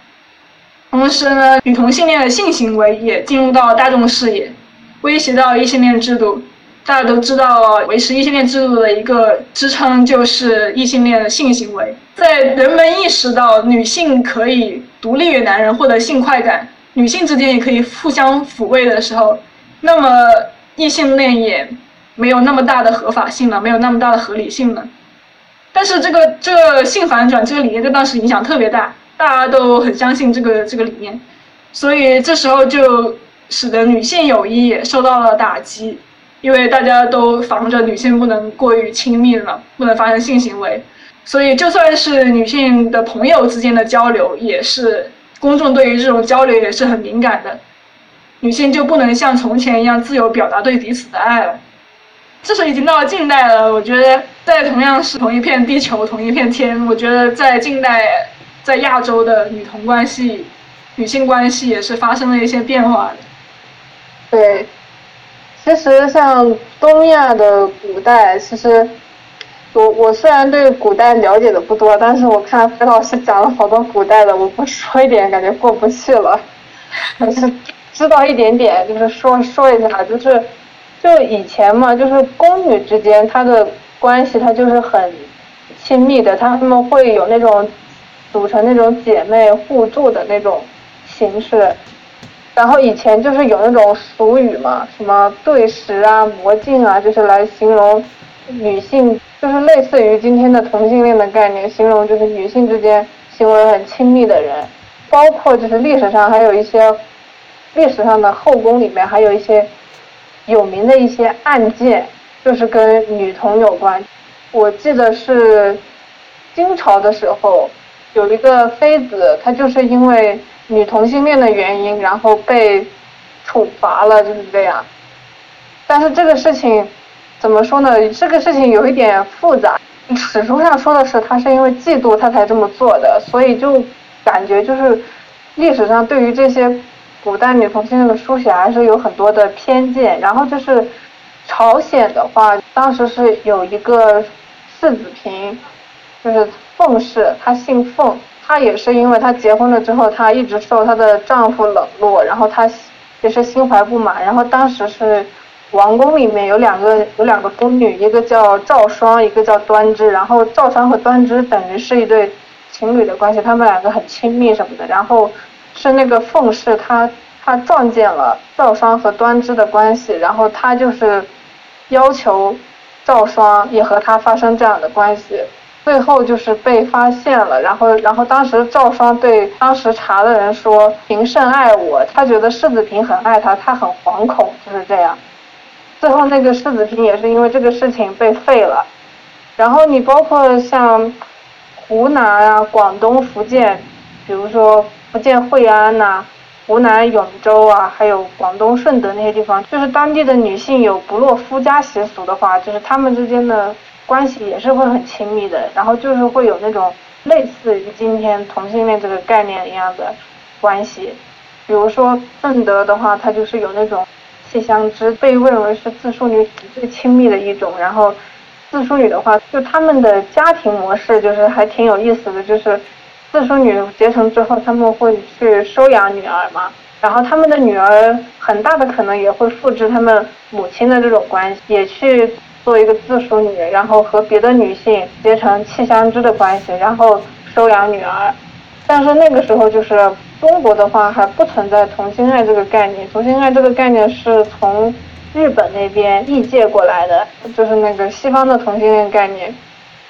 同时呢，女同性恋的性行为也进入到大众视野，威胁到异性恋制度。大家都知道，维持异性恋制度的一个支撑就是异性恋的性行为。在人们意识到女性可以独立于男人获得性快感，女性之间也可以互相抚慰的时候，那么异性恋也没有那么大的合法性了，没有那么大的合理性了。但是这个这个性反转这个理念在当时影响特别大，大家都很相信这个这个理念，所以这时候就使得女性友谊也受到了打击。因为大家都防着女性不能过于亲密了，不能发生性行为，所以就算是女性的朋友之间的交流，也是公众对于这种交流也是很敏感的。女性就不能像从前一样自由表达对彼此的爱了。这是已经到了近代了，我觉得在同样是同一片地球、同一片天，我觉得在近代，在亚洲的女同关系女性关系也是发生了一些变化的。对，其实像东亚的古代，其实我我虽然对古代了解的不多，但是我看裴老师讲了好多古代的，我 不说一点感觉过不去了，还是知道一点点，就是说说一下，就是就以前嘛，就是宫女之间她的关系，她就是很亲密的，她们会有那种组成那种姐妹互助的那种形式。然后以前就是有那种俗语嘛，什么对食啊、魔镜啊，就是来形容女性，就是类似于今天的同性恋的概念，形容就是女性之间行为很亲密的人。包括就是历史上还有一些历史上的后宫里面还有一些有名的一些案件，就是跟女同有关。我记得是金朝的时候，有一个妃子，她就是因为。女同性恋的原因，然后被处罚了，就是这样。但是这个事情怎么说呢？这个事情有一点复杂。史书上说的是他是因为嫉妒他才这么做的，所以就感觉就是历史上对于这些古代女同性恋的书写还是有很多的偏见。然后就是朝鲜的话，当时是有一个世子嫔，就是凤氏，她姓凤。她也是因为她结婚了之后，她一直受她的丈夫冷落，然后她也是心怀不满。然后当时是王宫里面有两个有两个宫女，一个叫赵双，一个叫端枝。然后赵双和端枝等于是一对情侣的关系，他们两个很亲密什么的。然后是那个凤氏，她她撞见了赵双和端枝的关系，然后她就是要求赵双也和她发生这样的关系。最后就是被发现了，然后，然后当时赵双对当时查的人说：“平甚爱我。”他觉得世子嫔很爱他，他很惶恐，就是这样。最后那个世子嫔也是因为这个事情被废了。然后你包括像湖南啊、广东、福建，比如说福建惠安呐、湖南永州啊，还有广东顺德那些地方，就是当地的女性有不落夫家习俗的话，就是她们之间的。关系也是会很亲密的，然后就是会有那种类似于今天同性恋这个概念一样的关系，比如说顺德的话，它就是有那种契香枝，被认为是自梳女最亲密的一种。然后自梳女的话，就他们的家庭模式就是还挺有意思的，就是自梳女结成之后，他们会去收养女儿嘛，然后他们的女儿很大的可能也会复制他们母亲的这种关系，也去。做一个自梳女，然后和别的女性结成契相知的关系，然后收养女儿。但是那个时候就是中国的话还不存在同性爱这个概念，同性爱这个概念是从日本那边译介过来的，就是那个西方的同性恋概念，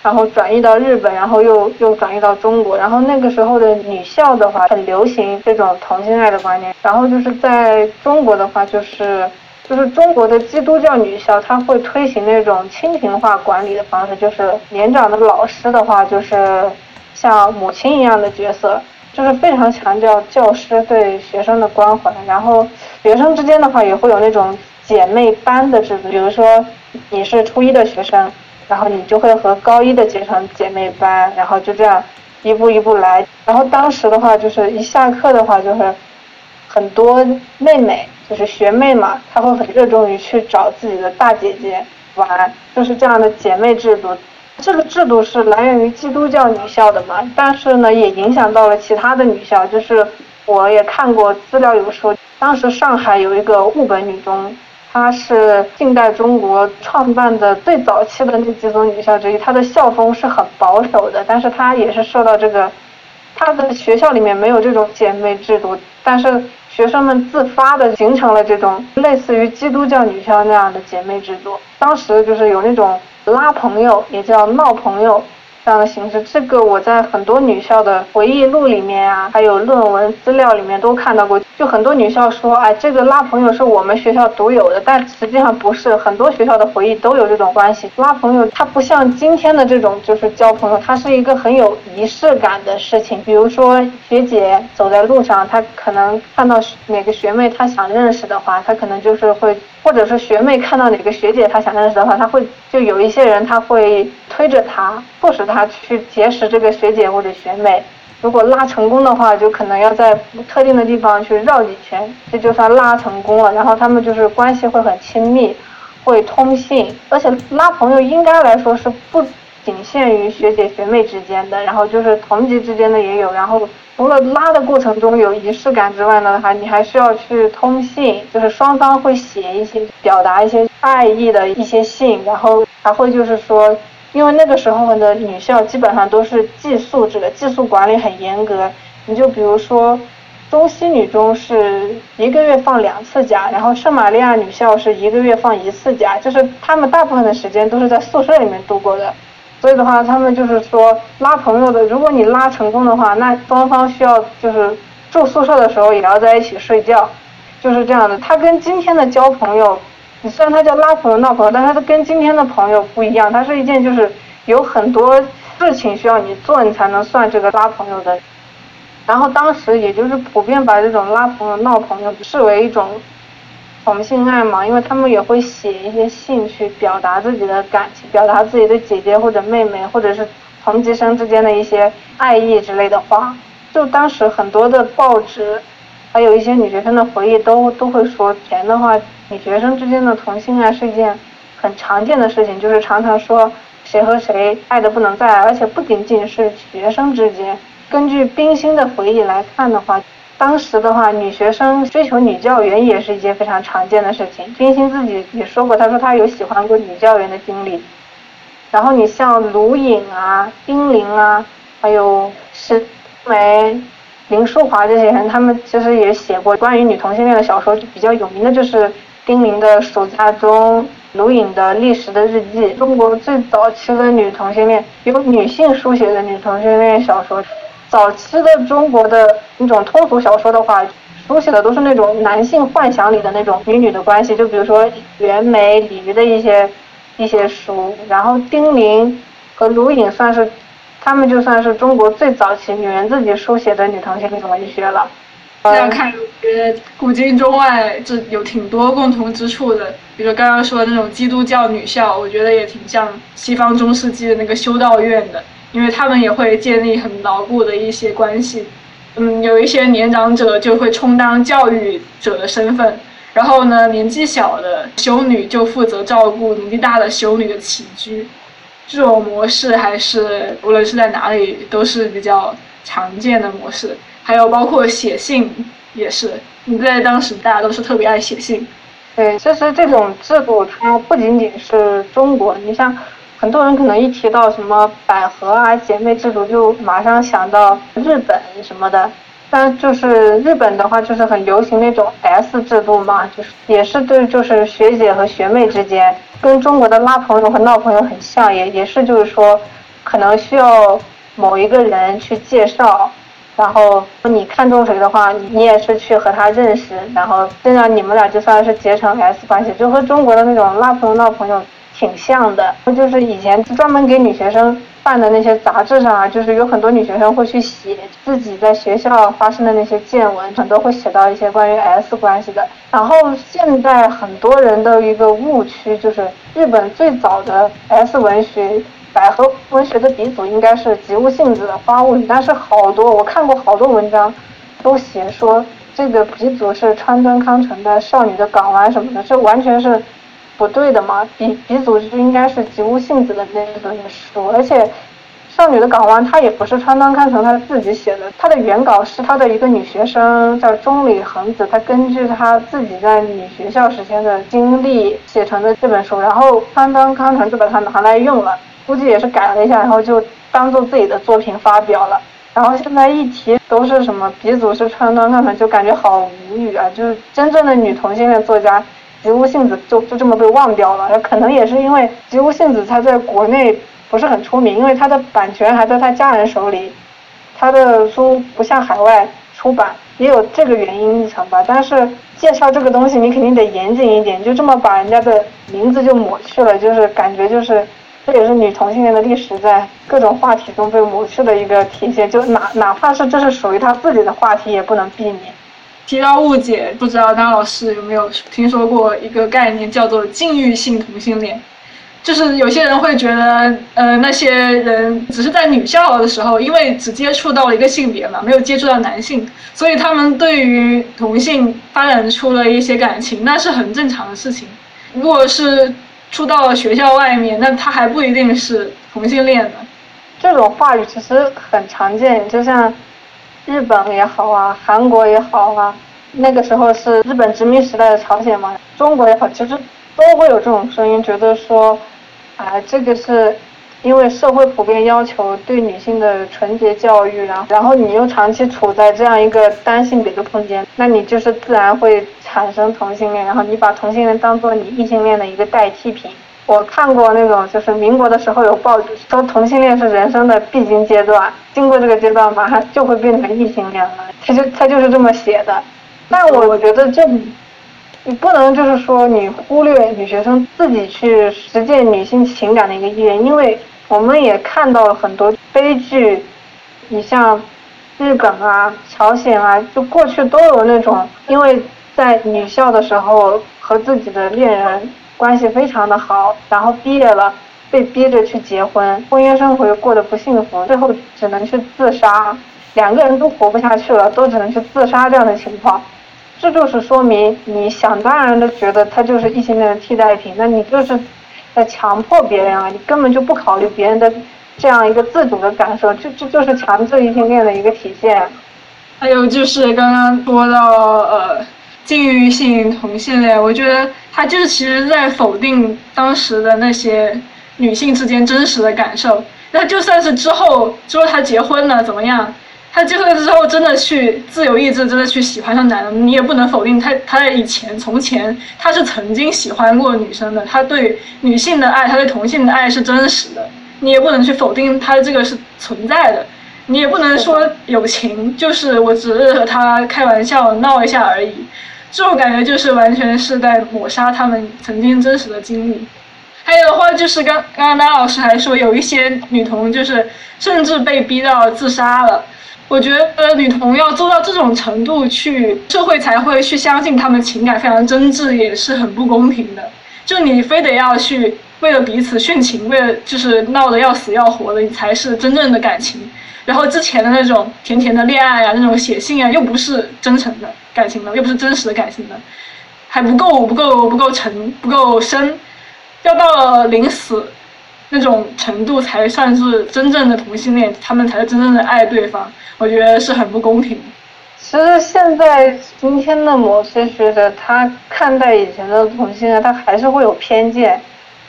然后转移到日本，然后又又转移到中国。然后那个时候的女校的话很流行这种同性爱的观念，然后就是在中国的话就是。就是中国的基督教女校，她会推行那种亲情化管理的方式，就是年长的老师的话，就是像母亲一样的角色，就是非常强调教师对学生的关怀。然后学生之间的话，也会有那种姐妹班的制度，比如说你是初一的学生，然后你就会和高一的结成姐妹班，然后就这样一步一步来。然后当时的话，就是一下课的话，就是很多妹妹。就是学妹嘛，她会很热衷于去找自己的大姐姐玩，就是这样的姐妹制度。这个制度是来源于基督教女校的嘛，但是呢，也影响到了其他的女校。就是我也看过资料有说，当时上海有一个雾本女中，她是近代中国创办的最早期的那几所女校之一，她的校风是很保守的，但是她也是受到这个，她的学校里面没有这种姐妹制度，但是。学生们自发的形成了这种类似于基督教女校那样的姐妹制度，当时就是有那种拉朋友，也叫闹朋友。这样的形式，这个我在很多女校的回忆录里面啊，还有论文资料里面都看到过。就很多女校说，哎，这个拉朋友是我们学校独有的，但实际上不是，很多学校的回忆都有这种关系。拉朋友，它不像今天的这种就是交朋友，它是一个很有仪式感的事情。比如说学姐走在路上，她可能看到哪个学妹她想认识的话，她可能就是会。或者是学妹看到哪个学姐她想认识的话，她会就有一些人他会推着她，迫使她他去结识这个学姐或者学妹。如果拉成功的话，就可能要在特定的地方去绕几圈，这就算拉成功了。然后他们就是关系会很亲密，会通信，而且拉朋友应该来说是不仅限于学姐学妹之间的，然后就是同级之间的也有。然后除了拉的过程中有仪式感之外呢，还你还需要去通信，就是双方会写一些表达一些爱意的一些信，然后还会就是说。因为那个时候的女校基本上都是寄宿制的，寄宿管理很严格。你就比如说，中西女中是一个月放两次假，然后圣玛利亚女校是一个月放一次假，就是他们大部分的时间都是在宿舍里面度过的。所以的话，他们就是说拉朋友的，如果你拉成功的话，那双方需要就是住宿舍的时候也要在一起睡觉，就是这样的。他跟今天的交朋友。虽然他叫拉朋友闹朋友，但是跟今天的朋友不一样，他是一件就是有很多事情需要你做，你才能算这个拉朋友的。然后当时也就是普遍把这种拉朋友闹朋友视为一种同性爱嘛，因为他们也会写一些信去表达自己的感情，表达自己的姐姐或者妹妹或者是同级生之间的一些爱意之类的话。就当时很多的报纸，还有一些女学生的回忆都都会说甜的话。女学生之间的同性爱是一件很常见的事情，就是常常说谁和谁爱的不能再爱，而且不仅仅是学生之间。根据冰心的回忆来看的话，当时的话，女学生追求女教员也是一件非常常见的事情。冰心自己也说过，她说她有喜欢过女教员的经历。然后你像卢颖啊、丁玲啊，还有沈梅。林淑华这些人，他们其实也写过关于女同性恋的小说，比较有名的就是丁玲的《暑假中》，卢颖的《历史的日记》。中国最早期的女同性恋，由女性书写的女同性恋小说。早期的中国的那种通俗小说的话，书写的都是那种男性幻想里的那种女女的关系，就比如说袁枚、李渔的一些一些书。然后丁玲和卢颖算是。他们就算是中国最早期女人自己书写的女同性恋文学了。这样看，觉得古今中外这有挺多共同之处的。比如刚刚说的那种基督教女校，我觉得也挺像西方中世纪的那个修道院的，因为他们也会建立很牢固的一些关系。嗯，有一些年长者就会充当教育者的身份，然后呢，年纪小的修女就负责照顾年纪大的修女的起居。这种模式还是无论是在哪里都是比较常见的模式，还有包括写信也是，你在当时大家都是特别爱写信。对，其实这种制度它不仅仅是中国，你像很多人可能一提到什么百合啊姐妹制度，就马上想到日本什么的。但就是日本的话，就是很流行那种 S 制度嘛，就是也是对，就是学姐和学妹之间，跟中国的拉朋友和闹朋友很像，也也是就是说，可能需要某一个人去介绍，然后你看中谁的话，你也是去和他认识，然后这样你们俩就算是结成 S 关系，就和中国的那种拉朋友闹朋友挺像的，就是以前专门给女学生。办的那些杂志上啊，就是有很多女学生会去写自己在学校发生的那些见闻，很多会写到一些关于 S 关系的。然后现在很多人的一个误区就是，日本最早的 S 文学，百合文学的鼻祖应该是吉屋幸子的《花物语》，但是好多我看过好多文章，都写说这个鼻祖是川端康成的《少女的港湾》什么的，这完全是。不对的嘛，鼻鼻祖就应该是吉屋幸子的那本书，而且《少女的港湾》它也不是川端康成他自己写的，他的原稿是他的一个女学生叫中里恒子，她根据她自己在女学校时间的经历写成的这本书，然后川端康成就把它拿来用了，估计也是改了一下，然后就当做自己的作品发表了。然后现在一提都是什么鼻祖是川端康成，就感觉好无语啊！就是真正的女同性恋作家。吉屋幸子就就这么被忘掉了，可能也是因为吉屋幸子他在国内不是很出名，因为他的版权还在他家人手里，他的书不像海外出版，也有这个原因一层吧。但是介绍这个东西你肯定得严谨一点，就这么把人家的名字就抹去了，就是感觉就是这也是女同性恋的历史在各种话题中被抹去的一个体现，就哪哪怕是这是属于他自己的话题也不能避免。提到误解，不知道张老师有没有听说过一个概念，叫做禁欲性同性恋。就是有些人会觉得，呃，那些人只是在女校的时候，因为只接触到了一个性别嘛，没有接触到男性，所以他们对于同性发展出了一些感情，那是很正常的事情。如果是出到了学校外面，那他还不一定是同性恋呢。这种话语其实很常见，就像日本也好啊，韩国也好啊，那个时候是日本殖民时代的朝鲜嘛，中国也好，其实都会有这种声音，觉得说。啊，这个是因为社会普遍要求对女性的纯洁教育，然后然后你又长期处在这样一个单性别的空间，那你就是自然会产生同性恋，然后你把同性恋当做你异性恋的一个代替品。我看过那种就是民国的时候有报纸说同性恋是人生的必经阶段，经过这个阶段马上就会变成异性恋了，其实他就是这么写的。那我我觉得这。你不能就是说你忽略女学生自己去实践女性情感的一个意愿，因为我们也看到了很多悲剧，你像日本啊、朝鲜啊，就过去都有那种因为在女校的时候和自己的恋人关系非常的好，然后毕业了被逼着去结婚，婚姻生活又过得不幸福，最后只能去自杀，两个人都活不下去了，都只能去自杀这样的情况。这就是说明你想当然的觉得他就是异性恋的替代品，那你就是在强迫别人啊，你根本就不考虑别人的这样一个自主的感受，这这就是强制异性恋的一个体现。还有就是刚刚说到呃禁欲性同性恋，我觉得他就是其实在否定当时的那些女性之间真实的感受。那就算是之后之后他结婚了怎么样？他结婚之后真的去自由意志，真的去喜欢上男的，你也不能否定他。他在以前从前他是曾经喜欢过女生的，他对女性的爱，他对同性的爱是真实的，你也不能去否定他这个是存在的。你也不能说友情就是我只是和他开玩笑闹一下而已，这种感觉就是完全是在抹杀他们曾经真实的经历。还有的话就是刚刚刚老师还说有一些女童就是甚至被逼到自杀了。我觉得女童要做到这种程度，去社会才会去相信她们情感非常真挚，也是很不公平的。就你非得要去为了彼此殉情，为了就是闹得要死要活的，你才是真正的感情。然后之前的那种甜甜的恋爱啊，那种写信啊，又不是真诚的感情的，又不是真实的感情的，还不够不够不够沉不够深，要到了临死。那种程度才算是真正的同性恋，他们才是真正的爱对方。我觉得是很不公平。其实现在今天的某些学者，他看待以前的同性恋，他还是会有偏见。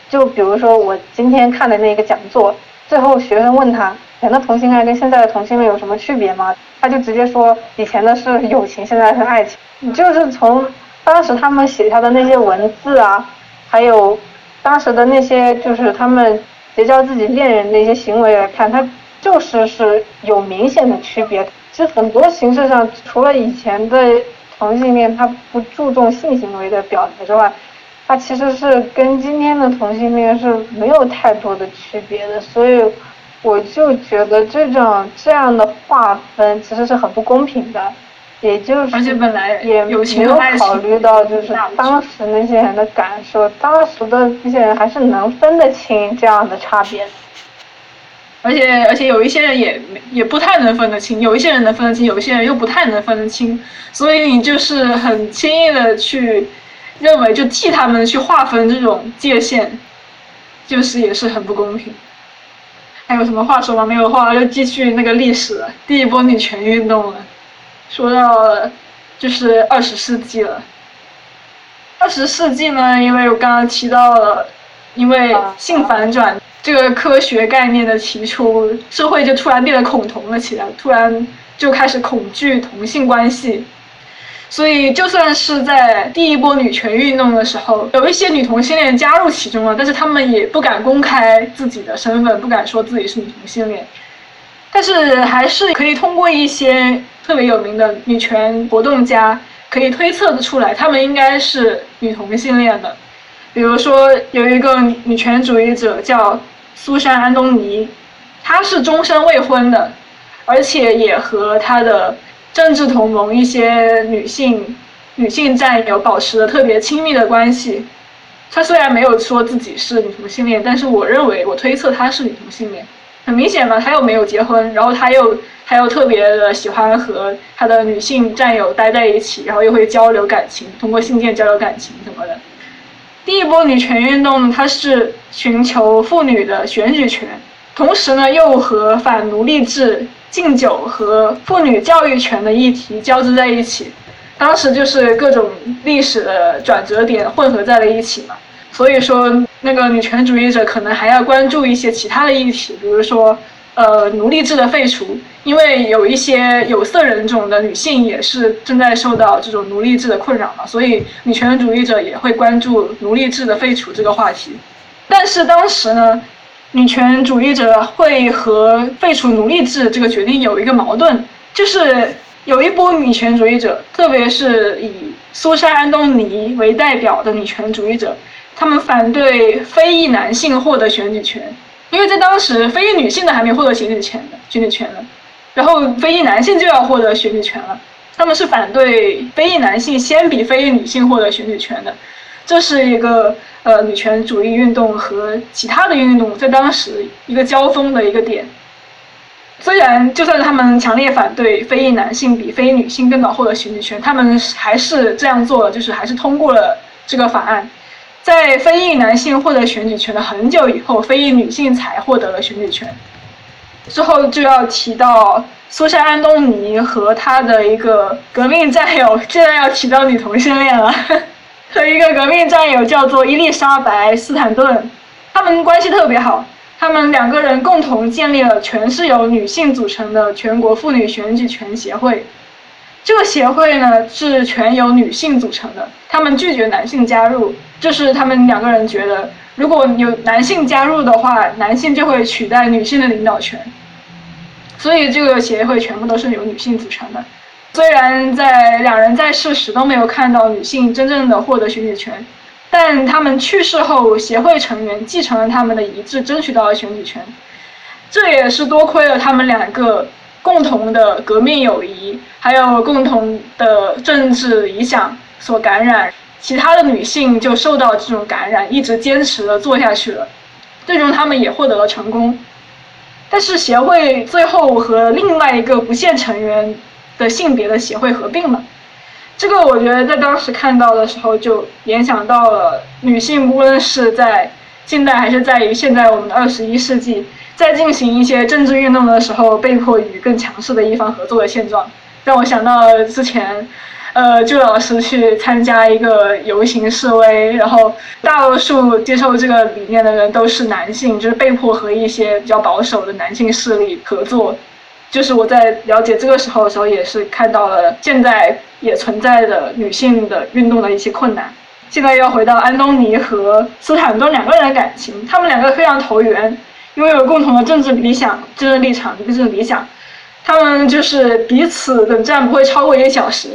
就比如说我今天看的那个讲座，最后学生问他，前的同性恋跟现在的同性恋有什么区别吗？他就直接说，以前的是友情，现在是爱情。你就是从当时他们写下的那些文字啊，还有。当时的那些就是他们结交自己恋人的一些行为来看，他就是是有明显的区别。其实很多形式上，除了以前的同性恋他不注重性行为的表达之外，他其实是跟今天的同性恋是没有太多的区别的。所以我就觉得这种这样的划分其实是很不公平的。也就是，而且本来也没有考虑到，就是当时那些人的感受，当时的那些人还是能分得清这样的差别。而且而且有一些人也也不太能分得清，有一些人能分得清，有一些人又不太能分得清，所以你就是很轻易的去认为，就替他们去划分这种界限，就是也是很不公平。还有什么话说吗？没有话了，就继续那个历史，第一波女权运动了。说到就是二十世纪了。二十世纪呢，因为我刚刚提到了，因为性反转这个科学概念的提出，社会就突然变得恐同了起来，突然就开始恐惧同性关系。所以，就算是在第一波女权运动的时候，有一些女同性恋加入其中了，但是他们也不敢公开自己的身份，不敢说自己是女同性恋。但是还是可以通过一些特别有名的女权活动家，可以推测的出来，她们应该是女同性恋的。比如说有一个女权主义者叫苏珊·安东尼，她是终身未婚的，而且也和她的政治同盟一些女性女性战友保持了特别亲密的关系。她虽然没有说自己是女同性恋，但是我认为我推测她是女同性恋。很明显嘛，她又没有结婚，然后她又她又特别的喜欢和她的女性战友待在一起，然后又会交流感情，通过信件交流感情什么的。第一波女权运动，它是寻求妇女的选举权，同时呢又和反奴隶制、禁酒和妇女教育权的议题交织在一起。当时就是各种历史的转折点混合在了一起嘛，所以说那个女权主义者可能还要关注一些其他的议题，比如说。呃，奴隶制的废除，因为有一些有色人种的女性也是正在受到这种奴隶制的困扰嘛，所以女权主义者也会关注奴隶制的废除这个话题。但是当时呢，女权主义者会和废除奴隶制这个决定有一个矛盾，就是有一波女权主义者，特别是以苏珊·安东尼为代表的女权主义者，他们反对非裔男性获得选举权。因为在当时，非裔女性都还没获得选举权的选举权呢，然后非裔男性就要获得选举权了。他们是反对非裔男性先比非裔女性获得选举权的，这是一个呃女权主义运动和其他的运动在当时一个交锋的一个点。虽然就算他们强烈反对非裔男性比非裔女性更早获得选举权，他们还是这样做了，就是还是通过了这个法案。在非裔男性获得选举权的很久以后，非裔女性才获得了选举权。之后就要提到苏珊·安东尼和他的一个革命战友，现在要提到女同性恋了，和一个革命战友叫做伊丽莎白·斯坦顿，他们关系特别好。他们两个人共同建立了全是由女性组成的全国妇女选举权协会。这个协会呢是全由女性组成的，他们拒绝男性加入，就是他们两个人觉得，如果有男性加入的话，男性就会取代女性的领导权，所以这个协会全部都是由女性组成的。虽然在两人在世时都没有看到女性真正的获得选举权，但他们去世后，协会成员继承了他们的遗志，争取到了选举权。这也是多亏了他们两个。共同的革命友谊，还有共同的政治理想所感染，其他的女性就受到这种感染，一直坚持的做下去了，最终他们也获得了成功。但是协会最后和另外一个不限成员的性别的协会合并了，这个我觉得在当时看到的时候就联想到了女性，无论是在近代还是在于现在我们的二十一世纪。在进行一些政治运动的时候，被迫与更强势的一方合作的现状，让我想到了之前，呃，朱老师去参加一个游行示威，然后大多数接受这个理念的人都是男性，就是被迫和一些比较保守的男性势力合作。就是我在了解这个时候的时候，也是看到了现在也存在的女性的运动的一些困难。现在要回到安东尼和斯坦顿两个人的感情，他们两个非常投缘。因为有共同的政治理想、政治立场、政治理想，他们就是彼此冷战不会超过一个小时。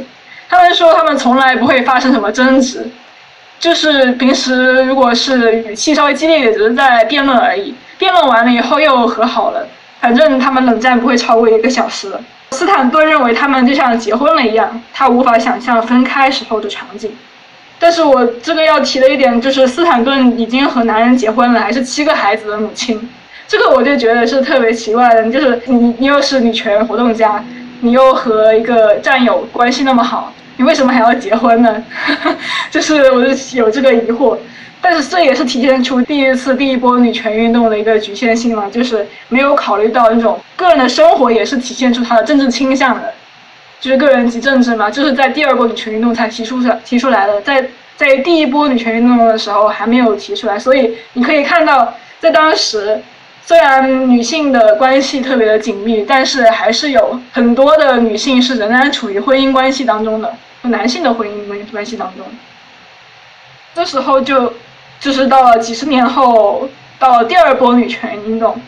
他们说他们从来不会发生什么争执，就是平时如果是语气稍微激烈，也只是在辩论而已。辩论完了以后又和好了，反正他们冷战不会超过一个小时。斯坦顿认为他们就像结婚了一样，他无法想象分开时候的场景。但是我这个要提的一点就是，斯坦顿已经和男人结婚了，还是七个孩子的母亲。这个我就觉得是特别奇怪的，就是你你又是女权活动家，你又和一个战友关系那么好，你为什么还要结婚呢？就是我就有这个疑惑，但是这也是体现出第一次第一波女权运动的一个局限性嘛，就是没有考虑到那种个人的生活也是体现出他的政治倾向的，就是个人及政治嘛，就是在第二波女权运动才提出来提出来的，在在第一波女权运动的时候还没有提出来，所以你可以看到在当时。虽然女性的关系特别的紧密，但是还是有很多的女性是仍然处于婚姻关系当中的，和男性的婚姻关关系当中。这时候就，就是到了几十年后，到了第二波女权运动。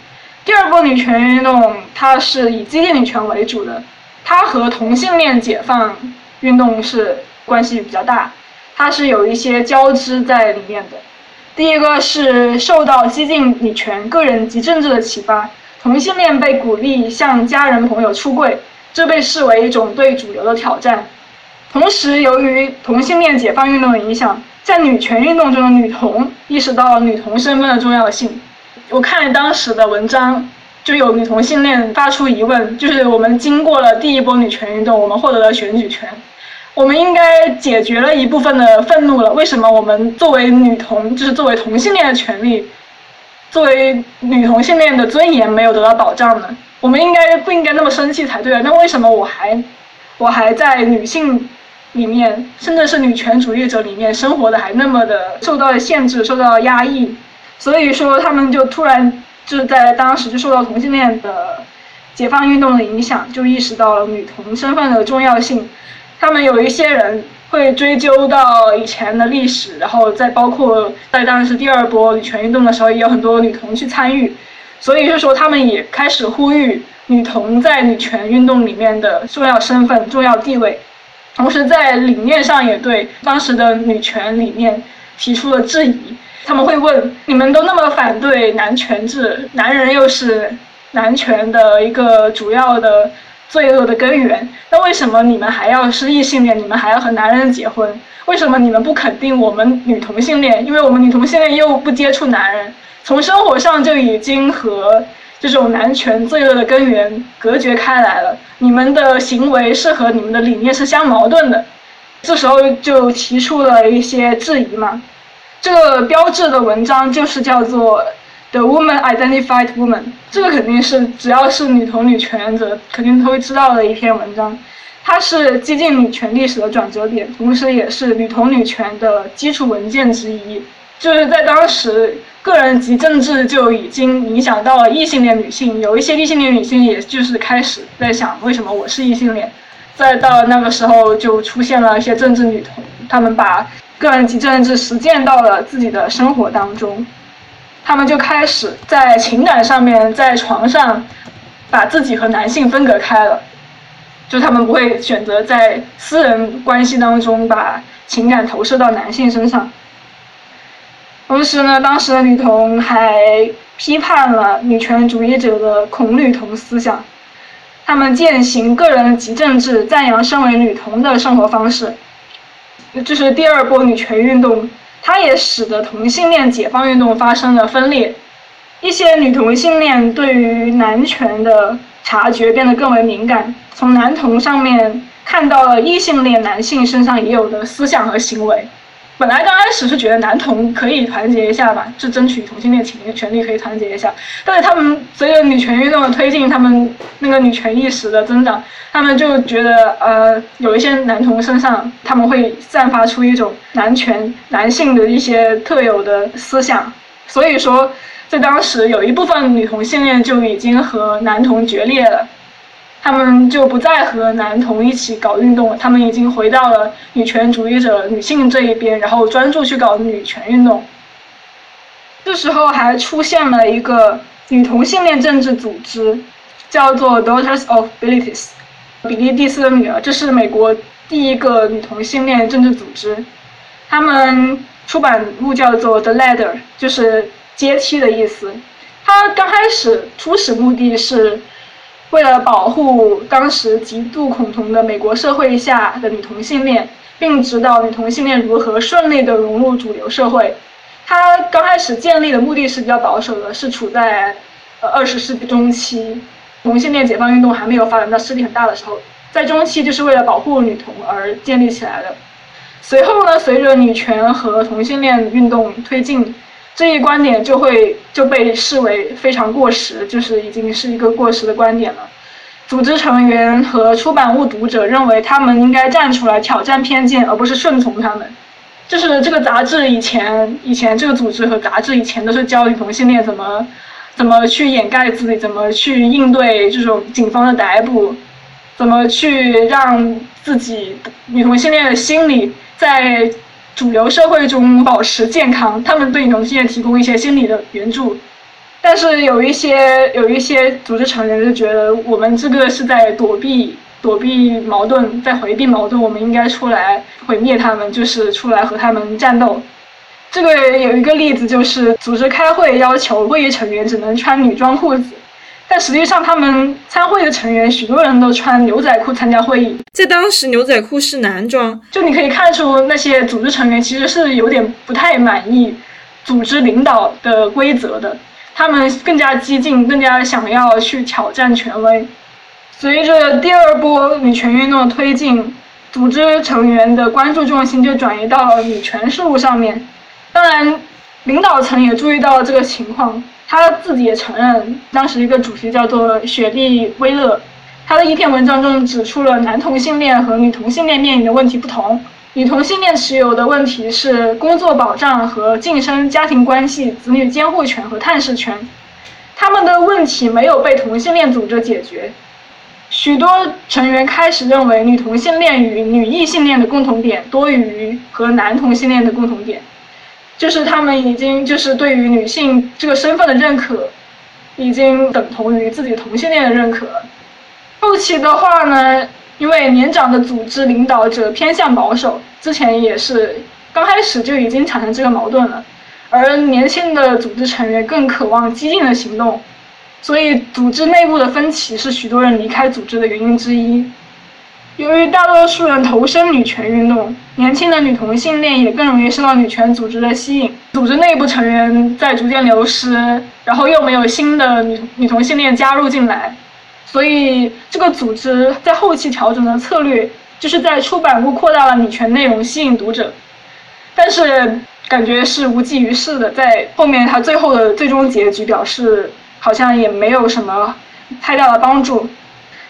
第二波女权运动，它是以激进女权为主的，它和同性恋解放运动是关系比较大，它是有一些交织在里面的。第一个是受到激进女权、个人及政治的启发，同性恋被鼓励向家人朋友出柜，这被视为一种对主流的挑战。同时，由于同性恋解放运动的影响，在女权运动中的女同意识到了女同身份的重要性。我看当时的文章，就有女同性恋发出疑问，就是我们经过了第一波女权运动，我们获得了选举权，我们应该解决了一部分的愤怒了。为什么我们作为女同，就是作为同性恋的权利，作为女同性恋的尊严没有得到保障呢？我们应该不应该那么生气才对啊？那为什么我还，我还在女性？里面，甚至是女权主义者里面生活的还那么的受到了限制，受到了压抑，所以说他们就突然就在当时就受到同性恋的解放运动的影响，就意识到了女同身份的重要性。他们有一些人会追究到以前的历史，然后再包括在当时第二波女权运动的时候，也有很多女同去参与，所以就说他们也开始呼吁女同在女权运动里面的重要身份、重要地位。同时，在理念上也对当时的女权理念提出了质疑。他们会问：你们都那么反对男权制，男人又是男权的一个主要的罪恶的根源，那为什么你们还要是异性恋？你们还要和男人结婚？为什么你们不肯定我们女同性恋？因为我们女同性恋又不接触男人，从生活上就已经和。这种男权罪恶的根源隔绝开来了，你们的行为是和你们的理念是相矛盾的，这时候就提出了一些质疑嘛。这个标志的文章就是叫做《The Woman Identified Woman》，这个肯定是只要是女同女权者肯定都会知道的一篇文章，它是激进女权历史的转折点，同时也是女同女权的基础文件之一，就是在当时。个人及政治就已经影响到了异性恋女性，有一些异性恋女性也就是开始在想，为什么我是异性恋？再到那个时候，就出现了一些政治女同，她们把个人及政治实践到了自己的生活当中，她们就开始在情感上面，在床上把自己和男性分隔开了，就她们不会选择在私人关系当中把情感投射到男性身上。同时呢，当时的女同还批判了女权主义者的恐女同思想，他们践行个人及政治，赞扬身为女同的生活方式。这是第二波女权运动，它也使得同性恋解放运动发生了分裂。一些女同性恋对于男权的察觉变得更为敏感，从男同上面看到了异性恋男性身上也有的思想和行为。本来刚开始是觉得男同可以团结一下吧，就争取同性恋权权利可以团结一下。但是他们随着女权运动的推进，他们那个女权意识的增长，他们就觉得呃，有一些男同身上他们会散发出一种男权男性的一些特有的思想，所以说在当时有一部分女同性恋就已经和男同决裂了。他们就不再和男同一起搞运动了，他们已经回到了女权主义者女性这一边，然后专注去搞女权运动。这时候还出现了一个女同性恋政治组织，叫做 Daughters of Bilitis，比利蒂斯的女儿，这是美国第一个女同性恋政治组织。他们出版物叫做 The Ladder，就是阶梯的意思。它刚开始初始目的是。为了保护当时极度恐同的美国社会下的女同性恋，并指导女同性恋如何顺利地融入主流社会，他刚开始建立的目的是比较保守的，是处在呃二十世纪中期，同性恋解放运动还没有发展到势力很大的时候，在中期就是为了保护女同而建立起来的。随后呢，随着女权和同性恋运动推进。这一观点就会就被视为非常过时，就是已经是一个过时的观点了。组织成员和出版物读者认为，他们应该站出来挑战偏见，而不是顺从他们。就是这个杂志以前，以前这个组织和杂志以前都是教女同性恋怎么怎么去掩盖自己，怎么去应对这种警方的逮捕，怎么去让自己女同性恋的心理在。主流社会中保持健康，他们对女同性恋提供一些心理的援助，但是有一些有一些组织成员就觉得我们这个是在躲避躲避矛盾，在回避矛盾，我们应该出来毁灭他们，就是出来和他们战斗。这个有一个例子就是组织开会要求会议成员只能穿女装裤子，但实际上他们参会的成员许多人都穿牛仔裤参加会议，在当时牛仔裤是男装，就你可以看出那些组织成员其实是有点不太满意组织领导的规则的，他们更加激进，更加想要去挑战权威。随着第二波女权运动的推进，组织成员的关注重心就转移到了女权事务上面。当然，领导层也注意到了这个情况。他自己也承认，当时一个主席叫做雪莉·威勒，他的一篇文章中指出了男同性恋和女同性恋面临的问题不同。女同性恋持有的问题是工作保障和晋升、家庭关系、子女监护权和探视权，他们的问题没有被同性恋组织解决。许多成员开始认为女同性恋与女异性恋的共同点多于和男同性恋的共同点。就是他们已经就是对于女性这个身份的认可，已经等同于自己同性恋的认可。后期的话呢，因为年长的组织领导者偏向保守，之前也是刚开始就已经产生这个矛盾了，而年轻的组织成员更渴望激进的行动，所以组织内部的分歧是许多人离开组织的原因之一。由于大多数人投身女权运动，年轻的女同性恋也更容易受到女权组织的吸引。组织内部成员在逐渐流失，然后又没有新的女女同性恋加入进来，所以这个组织在后期调整的策略就是在出版物扩大了女权内容，吸引读者。但是感觉是无济于事的，在后面他最后的最终结局表示，好像也没有什么太大的帮助。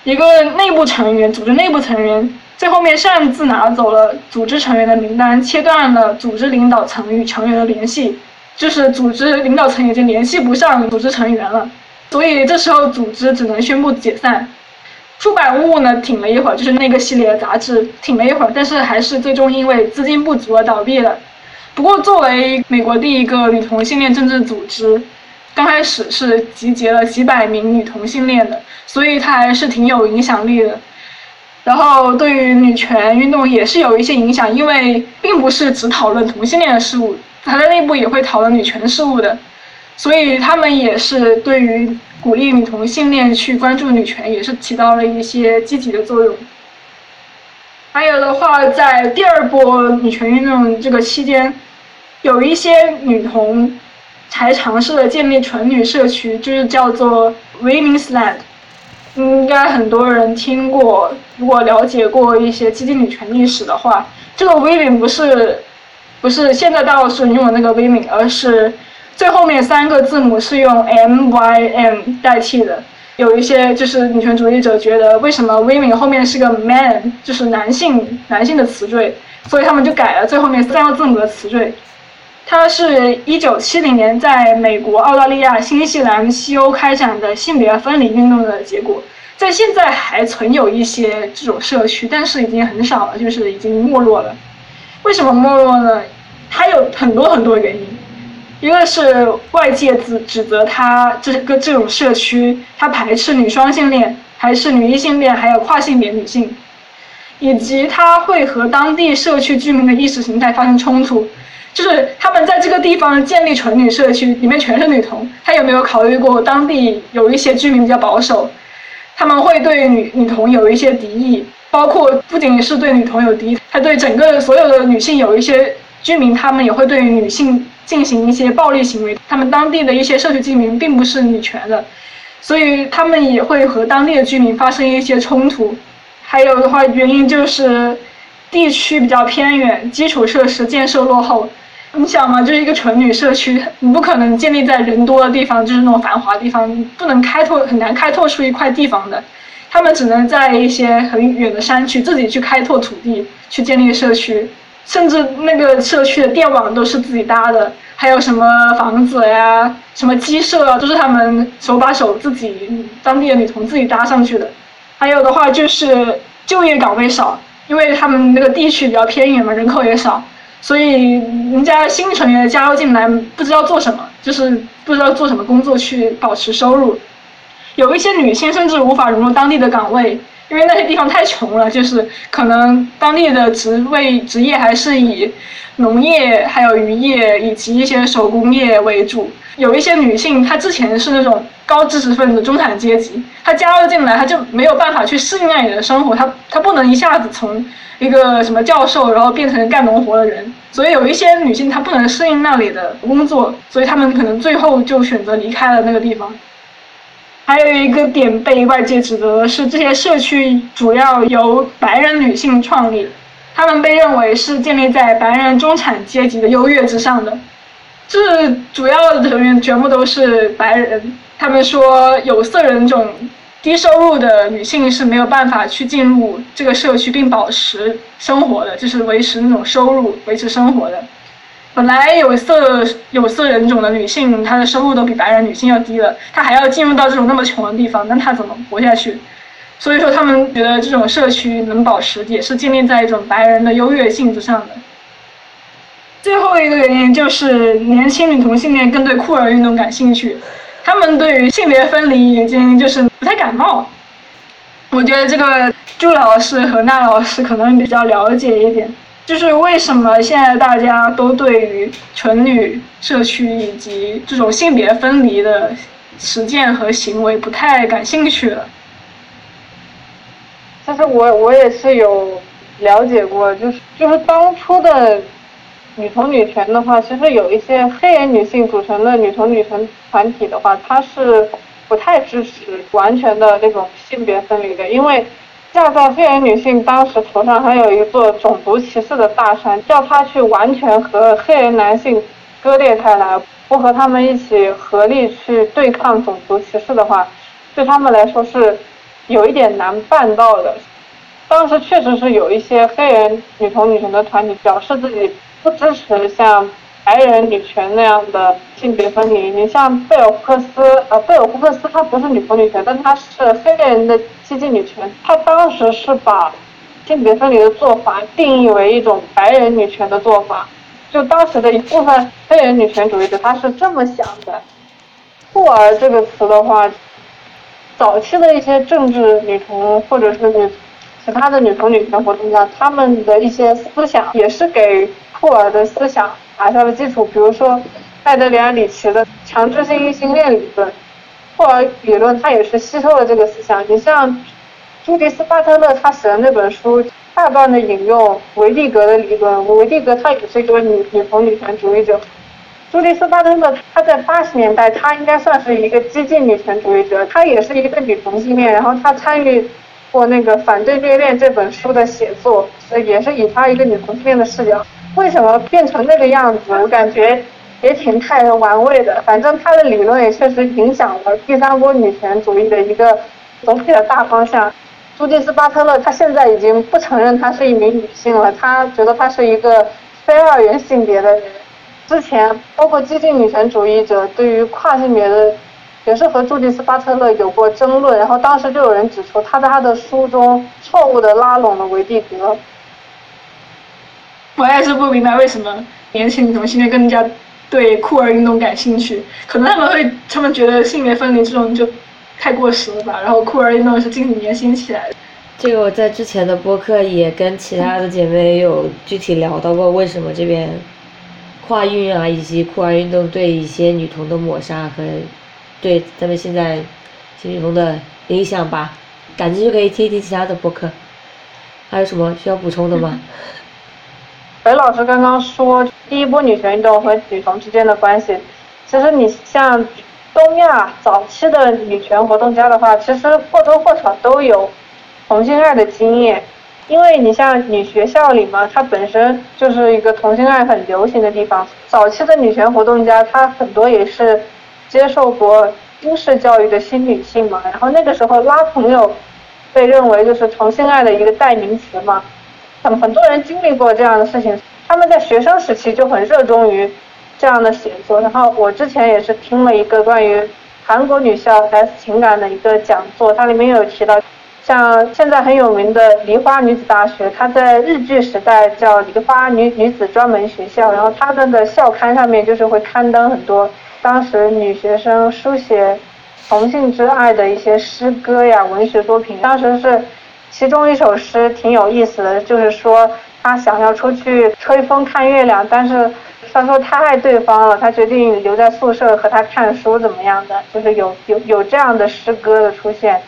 一个内部成员，组织内部成员最后面擅自拿走了组织成员的名单，切断了组织领导层与成员的联系，就是组织领导层已经联系不上组织成员了，所以这时候组织只能宣布解散。出版物呢挺了一会儿，就是那个系列的杂志挺了一会儿，但是还是最终因为资金不足而倒闭了。不过作为美国第一个女同性恋政治组织。刚开始是集结了几百名女同性恋的，所以它还是挺有影响力的。然后对于女权运动也是有一些影响，因为并不是只讨论同性恋的事物，它在内部也会讨论女权事务的，所以他们也是对于鼓励女同性恋去关注女权也是起到了一些积极的作用。还有的话，在第二波女权运动这个期间，有一些女同。才尝试了建立纯女社区，就是叫做 Women's Land，应该很多人听过。如果了解过一些激进女权历史的话，这个 Women 不是不是现在大多数人用的那个 Women，而是最后面三个字母是用 M Y M 代替的。有一些就是女权主义者觉得，为什么 Women 后面是个 Man，就是男性男性的词缀，所以他们就改了最后面三个字母的词缀。它是一九七零年在美国、澳大利亚、新西兰、西欧开展的性别分离运动的结果，在现在还存有一些这种社区，但是已经很少了，就是已经没落了。为什么没落呢？它有很多很多原因，一个是外界指指责它这个这种社区，它排斥女双性恋，还是女异性恋，还有跨性别女性，以及它会和当地社区居民的意识形态发生冲突。就是他们在这个地方建立纯女社区，里面全是女童。他有没有考虑过当地有一些居民比较保守，他们会对女女童有一些敌意，包括不仅是对女童有敌意，他对整个所有的女性有一些居民，他们也会对女性进行一些暴力行为。他们当地的一些社区居民并不是女权的，所以他们也会和当地的居民发生一些冲突。还有的话，原因就是地区比较偏远，基础设施建设落后。你想嘛，就是一个纯女社区，你不可能建立在人多的地方，就是那种繁华地方，不能开拓，很难开拓出一块地方的。他们只能在一些很远的山区自己去开拓土地，去建立社区，甚至那个社区的电网都是自己搭的，还有什么房子呀、什么鸡舍啊，都是他们手把手自己当地的女童自己搭上去的。还有的话就是就业岗位少，因为他们那个地区比较偏远嘛，人口也少。所以，人家新成员加入进来，不知道做什么，就是不知道做什么工作去保持收入。有一些女性甚至无法融入当地的岗位，因为那些地方太穷了，就是可能当地的职位职业还是以农业、还有渔业以及一些手工业为主。有一些女性，她之前是那种高知识分子、中产阶级，她加入进来，她就没有办法去适应那里的生活，她她不能一下子从一个什么教授，然后变成干农活的人。所以有一些女性她不能适应那里的工作，所以她们可能最后就选择离开了那个地方。还有一个点被外界指责的是，这些社区主要由白人女性创立，她们被认为是建立在白人中产阶级的优越之上的。这主要的成员全部都是白人，他们说有色人种、低收入的女性是没有办法去进入这个社区并保持生活的，就是维持那种收入、维持生活的。本来有色有色人种的女性，她的收入都比白人女性要低了，她还要进入到这种那么穷的地方，那她怎么活下去？所以说，他们觉得这种社区能保持，也是建立在一种白人的优越性之上的。最后一个原因就是年轻女同性恋更对酷儿运动感兴趣，他们对于性别分离已经就是不太感冒。我觉得这个朱老师和那老师可能比较了解一点。就是为什么现在大家都对于纯女社区以及这种性别分离的实践和行为不太感兴趣了？其实我我也是有了解过，就是就是当初的女同女权的话，其实有一些黑人女性组成的女同女权团体的话，她是不太支持完全的那种性别分离的，因为。架在黑人女性当时头上还有一座种族歧视的大山，叫她去完全和黑人男性割裂开来，不和他们一起合力去对抗种族歧视的话，对他们来说是有一点难办到的。当时确实是有一些黑人女同女权的团体表示自己不支持像。白人女权那样的性别分离，你像贝尔福克斯，呃，贝尔福克斯她不是女同女权，但她是黑人的激进女权。她当时是把性别分离的做法定义为一种白人女权的做法，就当时的一部分黑人女权主义者他是这么想的。酷儿这个词的话，早期的一些政治女同或者是女其他的女同女权活动家，他们的一些思想也是给酷儿的思想。打下了基础，比如说，艾德里安·里奇的强制性异性恋理论，霍尔理论，他也是吸收了这个思想。你像朱迪斯·巴特勒，他写的那本书，大段的引用维蒂格的理论。维蒂格他也是一个女女同女权主义者。朱迪斯·巴特勒他在八十年代，他应该算是一个激进女权主义者，他也是一个女同性恋，然后他参与过那个《反对虐恋》这本书的写作，也是以他一个女同性恋的视角。为什么变成那个样子？我感觉也挺太玩味的。反正他的理论也确实影响了第三波女权主义的一个总体的大方向。朱迪斯·巴特勒，她现在已经不承认她是一名女性了，她觉得她是一个非二元性别的人。之前包括激进女权主义者对于跨性别的，也是和朱迪斯·巴特勒有过争论。然后当时就有人指出，他在他的书中错误的拉拢了维蒂格。我也是不明白为什么年轻女同性恋更加对酷儿运动感兴趣，可能他们会，他们觉得性别分离这种就太过时了吧。然后酷儿运动是近几年兴起来的。这个我在之前的播客也跟其他的姐妹有具体聊到过，为什么这边跨运啊，以及酷儿运动对一些女童的抹杀和对咱们现在新女童的影响吧。感兴趣可以听一听其他的播客。还有什么需要补充的吗？韦老师刚刚说第一波女权运动和女同之间的关系，其实你像东亚早期的女权活动家的话，其实或多或少都有同性爱的经验，因为你像女学校里嘛，它本身就是一个同性爱很流行的地方。早期的女权活动家，她很多也是接受过英式教育的新女性嘛，然后那个时候拉朋友被认为就是同性爱的一个代名词嘛。很很多人经历过这样的事情，他们在学生时期就很热衷于这样的写作。然后我之前也是听了一个关于韩国女校 S 情感的一个讲座，它里面有提到，像现在很有名的梨花女子大学，它在日剧时代叫梨花女女子专门学校，然后他们的校刊上面就是会刊登很多当时女学生书写同性之爱的一些诗歌呀、文学作品。当时是。其中一首诗挺有意思的，就是说他想要出去吹风看月亮，但是他说太爱对方了，他决定留在宿舍和他看书怎么样的，就是有有有这样的诗歌的出现。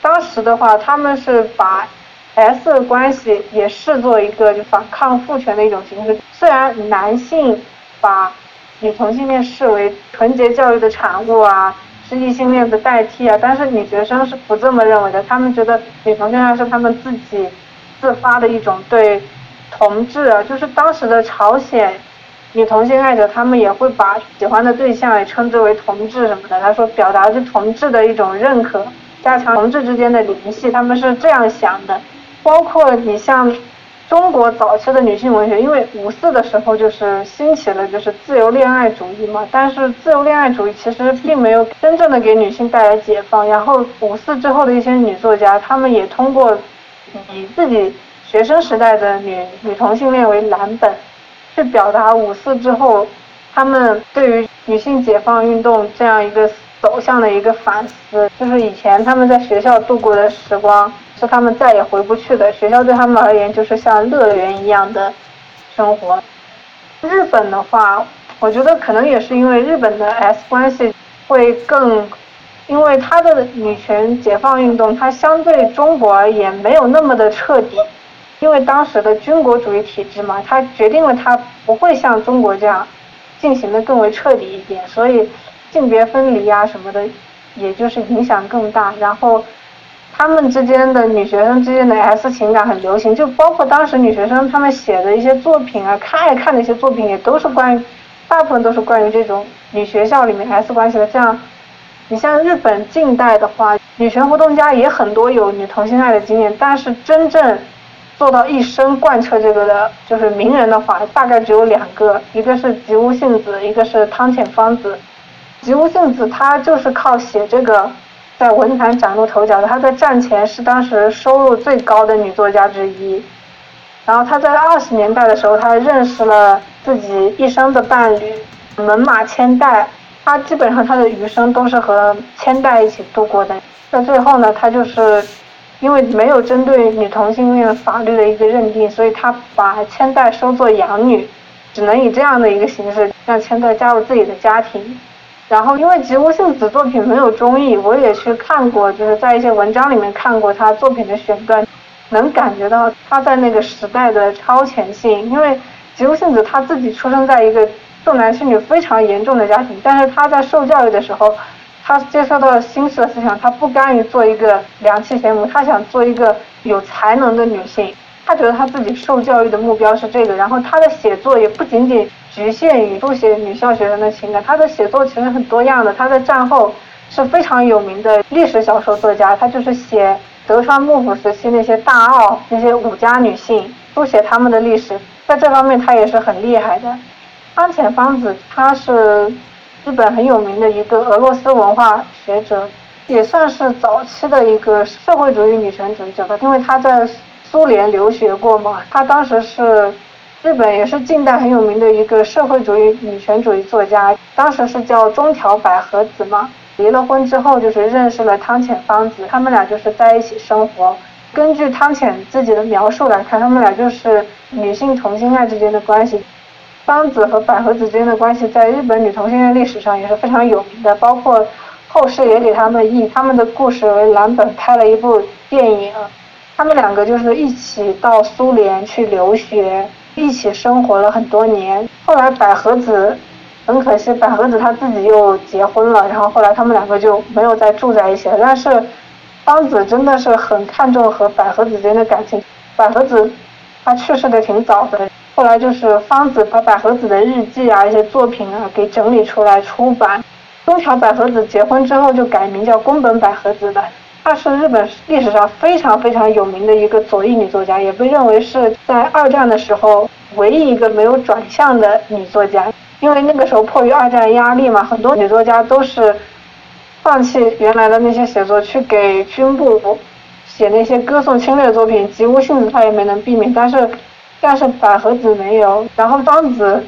当时的话，他们是把 S 关系也视作一个就反抗父权的一种形式。虽然男性把女同性恋视为纯洁教育的产物啊。异性恋的代替啊，但是女学生是不这么认为的，他们觉得女同性恋是他们自己自发的一种对同志啊，就是当时的朝鲜女同性爱者，他们也会把喜欢的对象也称之为同志什么的。他说，表达是同志的一种认可，加强同志之间的联系，他们是这样想的。包括你像。中国早期的女性文学，因为五四的时候就是兴起了就是自由恋爱主义嘛，但是自由恋爱主义其实并没有真正的给女性带来解放。然后五四之后的一些女作家，她们也通过以自己学生时代的女女同性恋为蓝本，去表达五四之后她们对于女性解放运动这样一个走向的一个反思，就是以前她们在学校度过的时光。是他们再也回不去的学校，对他们而言就是像乐园一样的生活。日本的话，我觉得可能也是因为日本的 S 关系会更，因为它的女权解放运动，它相对中国而言没有那么的彻底，因为当时的军国主义体制嘛，它决定了它不会像中国这样进行的更为彻底一点，所以性别分离啊什么的，也就是影响更大，然后。他们之间的女学生之间的 S 情感很流行，就包括当时女学生她们写的一些作品啊，看爱看的一些作品也都是关于，大部分都是关于这种女学校里面 S 关系的。这样，你像日本近代的话，女权活动家也很多有女同性爱的经验，但是真正做到一生贯彻这个的，就是名人的话，大概只有两个，一个是吉屋幸子，一个是汤浅芳子。吉屋幸子她就是靠写这个。在文坛崭露头角，她在战前是当时收入最高的女作家之一。然后她在二十年代的时候，她认识了自己一生的伴侣门马千代。她基本上她的余生都是和千代一起度过的。在最后呢，她就是因为没有针对女同性恋法律的一个认定，所以她把千代收作养女，只能以这样的一个形式让千代加入自己的家庭。然后，因为吉屋幸子作品没有中译，我也去看过，就是在一些文章里面看过他作品的选段，能感觉到他在那个时代的超前性。因为吉屋幸子他自己出生在一个重男轻女非常严重的家庭，但是他在受教育的时候，他接受到新式的思想，他不甘于做一个良妻贤母，他想做一个有才能的女性。他觉得他自己受教育的目标是这个，然后他的写作也不仅仅。局限于书写女校学生的情感，他的写作其实很多样的。他在战后是非常有名的历史小说作家，他就是写德川幕府时期那些大奥那些武家女性，书写他们的历史，在这方面他也是很厉害的。安浅芳子，她是日本很有名的一个俄罗斯文化学者，也算是早期的一个社会主义女权主义者吧，因为她在苏联留学过嘛，她当时是。日本也是近代很有名的一个社会主义女权主义作家，当时是叫中条百合子嘛。离了婚之后，就是认识了汤浅芳子，他们俩就是在一起生活。根据汤浅自己的描述来看，他们俩就是女性同性爱之间的关系。芳子和百合子之间的关系，在日本女同性恋历史上也是非常有名的，包括后世也给他们以他们的故事为蓝本拍了一部电影。他们两个就是一起到苏联去留学。一起生活了很多年，后来百合子很可惜，百合子她自己又结婚了，然后后来他们两个就没有再住在一起了。但是芳子真的是很看重和百合子之间的感情。百合子她去世的挺早的，后来就是芳子把百合子的日记啊、一些作品啊给整理出来出版。中条百合子结婚之后就改名叫宫本百合子的。她是日本历史上非常非常有名的一个左翼女作家，也被认为是在二战的时候唯一一个没有转向的女作家。因为那个时候迫于二战压力嘛，很多女作家都是放弃原来的那些写作，去给军部写那些歌颂侵略作品。吉屋幸子她也没能避免，但是但是百合子没有。然后芳子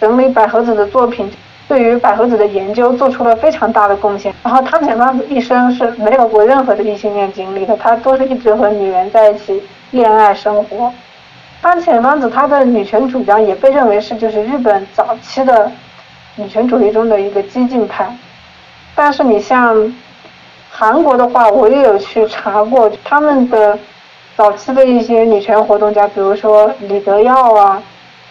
整理百合子的作品，对于百合子的研究做出了非常大的贡献。然后汤浅芳子一生是没有过任何的异性恋经历的，她都是一直和女人在一起恋爱生活。汤浅芳子她的女权主张也被认为是就是日本早期的女权主义中的一个激进派。但是你像韩国的话，我也有去查过他们的早期的一些女权活动家，比如说李德耀啊、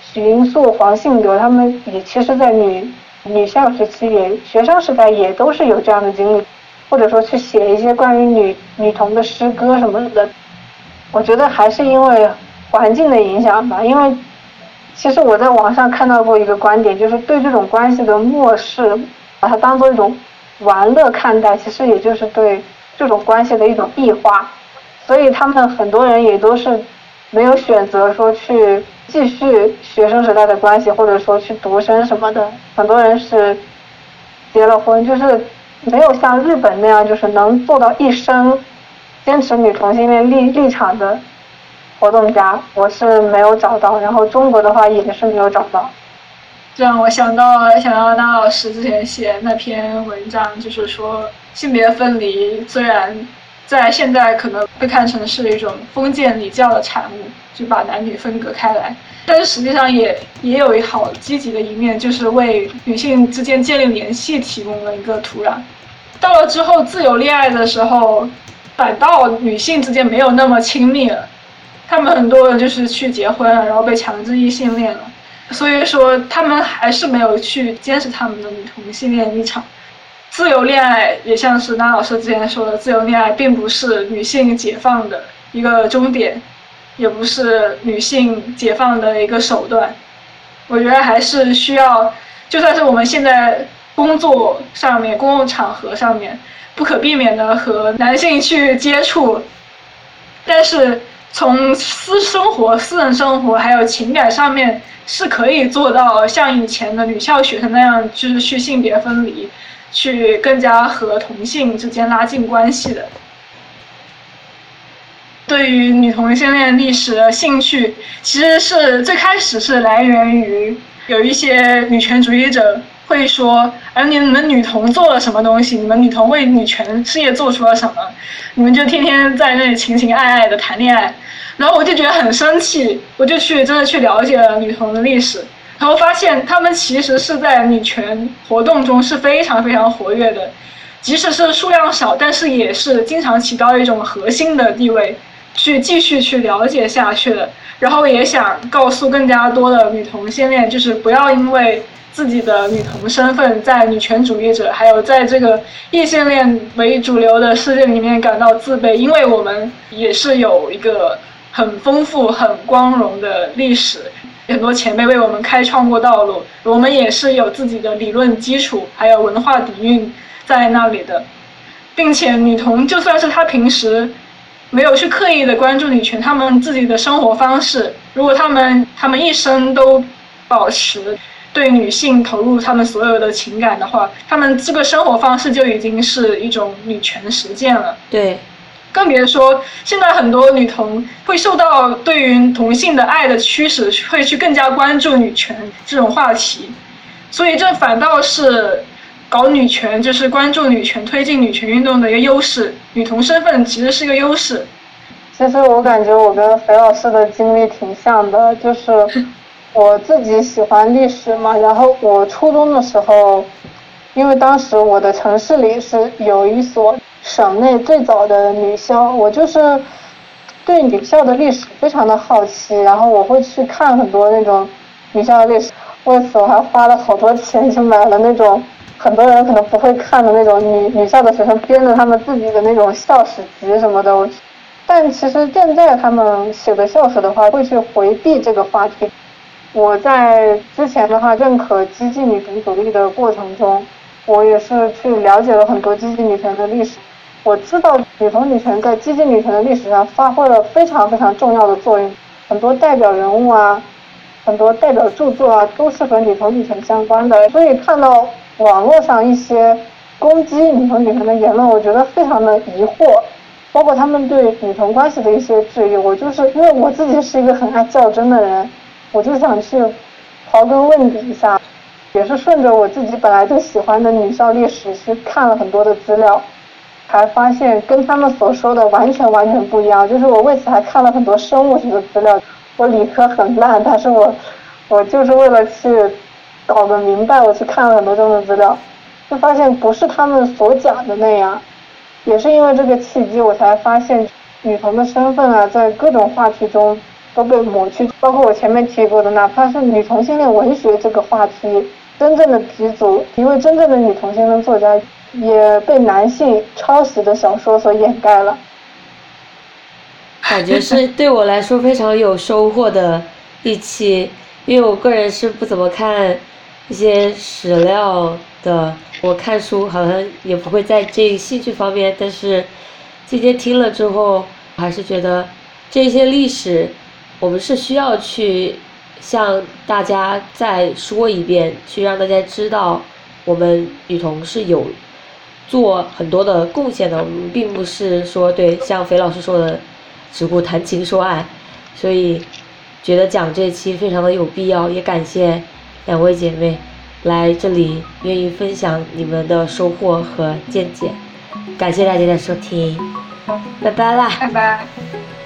许英素、黄信德，他们也其实，在女女校时期也学生时代也都是有这样的经历，或者说去写一些关于女女童的诗歌什么的。我觉得还是因为环境的影响吧，因为其实我在网上看到过一个观点，就是对这种关系的漠视，把它当做一种玩乐看待，其实也就是对这种关系的一种异化。所以他们很多人也都是没有选择说去。继续学生时代的关系，或者说去独身什么的，很多人是结了婚，就是没有像日本那样，就是能做到一生坚持女同性恋立立场的活动家，我是没有找到。然后中国的话也是没有找到。这让我想到想到那老师之前写那篇文章，就是说性别分离虽然在现在可能被看成是一种封建礼教的产物。就把男女分隔开来，但是实际上也也有一好积极的一面，就是为女性之间建立联系提供了一个土壤。到了之后自由恋爱的时候，反倒女性之间没有那么亲密了，他们很多人就是去结婚了，然后被强制异性恋了，所以说他们还是没有去坚持他们的女同性恋立场。自由恋爱也像是那老师之前说的，自由恋爱并不是女性解放的一个终点。也不是女性解放的一个手段，我觉得还是需要，就算是我们现在工作上面、公共场合上面不可避免的和男性去接触，但是从私生活、私人生活还有情感上面是可以做到像以前的女校学生那样，就是去性别分离，去更加和同性之间拉近关系的。对于女同性恋历史的兴趣，其实是最开始是来源于有一些女权主义者会说：“而你们女同做了什么东西？你们女同为女权事业做出了什么？你们就天天在那里情情爱爱的谈恋爱。”然后我就觉得很生气，我就去真的去了解了女同的历史，然后发现她们其实是在女权活动中是非常非常活跃的，即使是数量少，但是也是经常起到一种核心的地位。去继续去了解下去的，然后也想告诉更加多的女同性恋，就是不要因为自己的女同身份，在女权主义者还有在这个异性恋为主流的世界里面感到自卑，因为我们也是有一个很丰富、很光荣的历史，很多前辈为我们开创过道路，我们也是有自己的理论基础，还有文化底蕴在那里的，并且女同就算是她平时。没有去刻意的关注女权，她们自己的生活方式，如果她们她们一生都保持对女性投入她们所有的情感的话，她们这个生活方式就已经是一种女权实践了。对，更别说现在很多女同会受到对于同性的爱的驱使，会去更加关注女权这种话题，所以这反倒是。搞女权就是关注女权、推进女权运动的一个优势。女同身份其实是一个优势。其实我感觉我跟肥老师的经历挺像的，就是我自己喜欢历史嘛。然后我初中的时候，因为当时我的城市里是有一所省内最早的女校，我就是对女校的历史非常的好奇，然后我会去看很多那种女校的历史。为此我还花了好多钱去买了那种。很多人可能不会看的那种女女校的学生编的他们自己的那种校史集什么的，但其实现在他们写的校史的话，会去回避这个话题。我在之前的话认可激进女权主义的过程中，我也是去了解了很多激进女权的历史。我知道女同女权在激进女权的历史上发挥了非常非常重要的作用，很多代表人物啊，很多代表著作啊，都是和女同女权相关的。所以看到。网络上一些攻击女同女权的言论，我觉得非常的疑惑，包括他们对女同关系的一些质疑，我就是因为我自己是一个很爱较真的人，我就想去刨根问底一下。也是顺着我自己本来就喜欢的女校历史去看了很多的资料，才发现跟他们所说的完全完全不一样。就是我为此还看了很多生物学的资料。我理科很烂，但是我我就是为了去搞个明白，我去看了很多这种资料，就发现不是他们所讲的那样。也是因为这个契机，我才发现女童的身份啊，在各种话题中都被抹去，包括我前面提过的，哪怕是女同性恋文学这个话题，真正的鼻祖，一位真正的女同性恋作家，也被男性抄袭的小说所掩盖了。感觉是对我来说非常有收获的一期，因为我个人是不怎么看一些史料的。我看书好像也不会在这兴趣方面，但是今天听了之后，还是觉得这些历史，我们是需要去向大家再说一遍，去让大家知道我们女同是有做很多的贡献的。我们并不是说对像肥老师说的只顾谈情说爱，所以觉得讲这期非常的有必要，也感谢两位姐妹。来这里愿意分享你们的收获和见解，感谢大家的收听，拜拜啦！拜拜。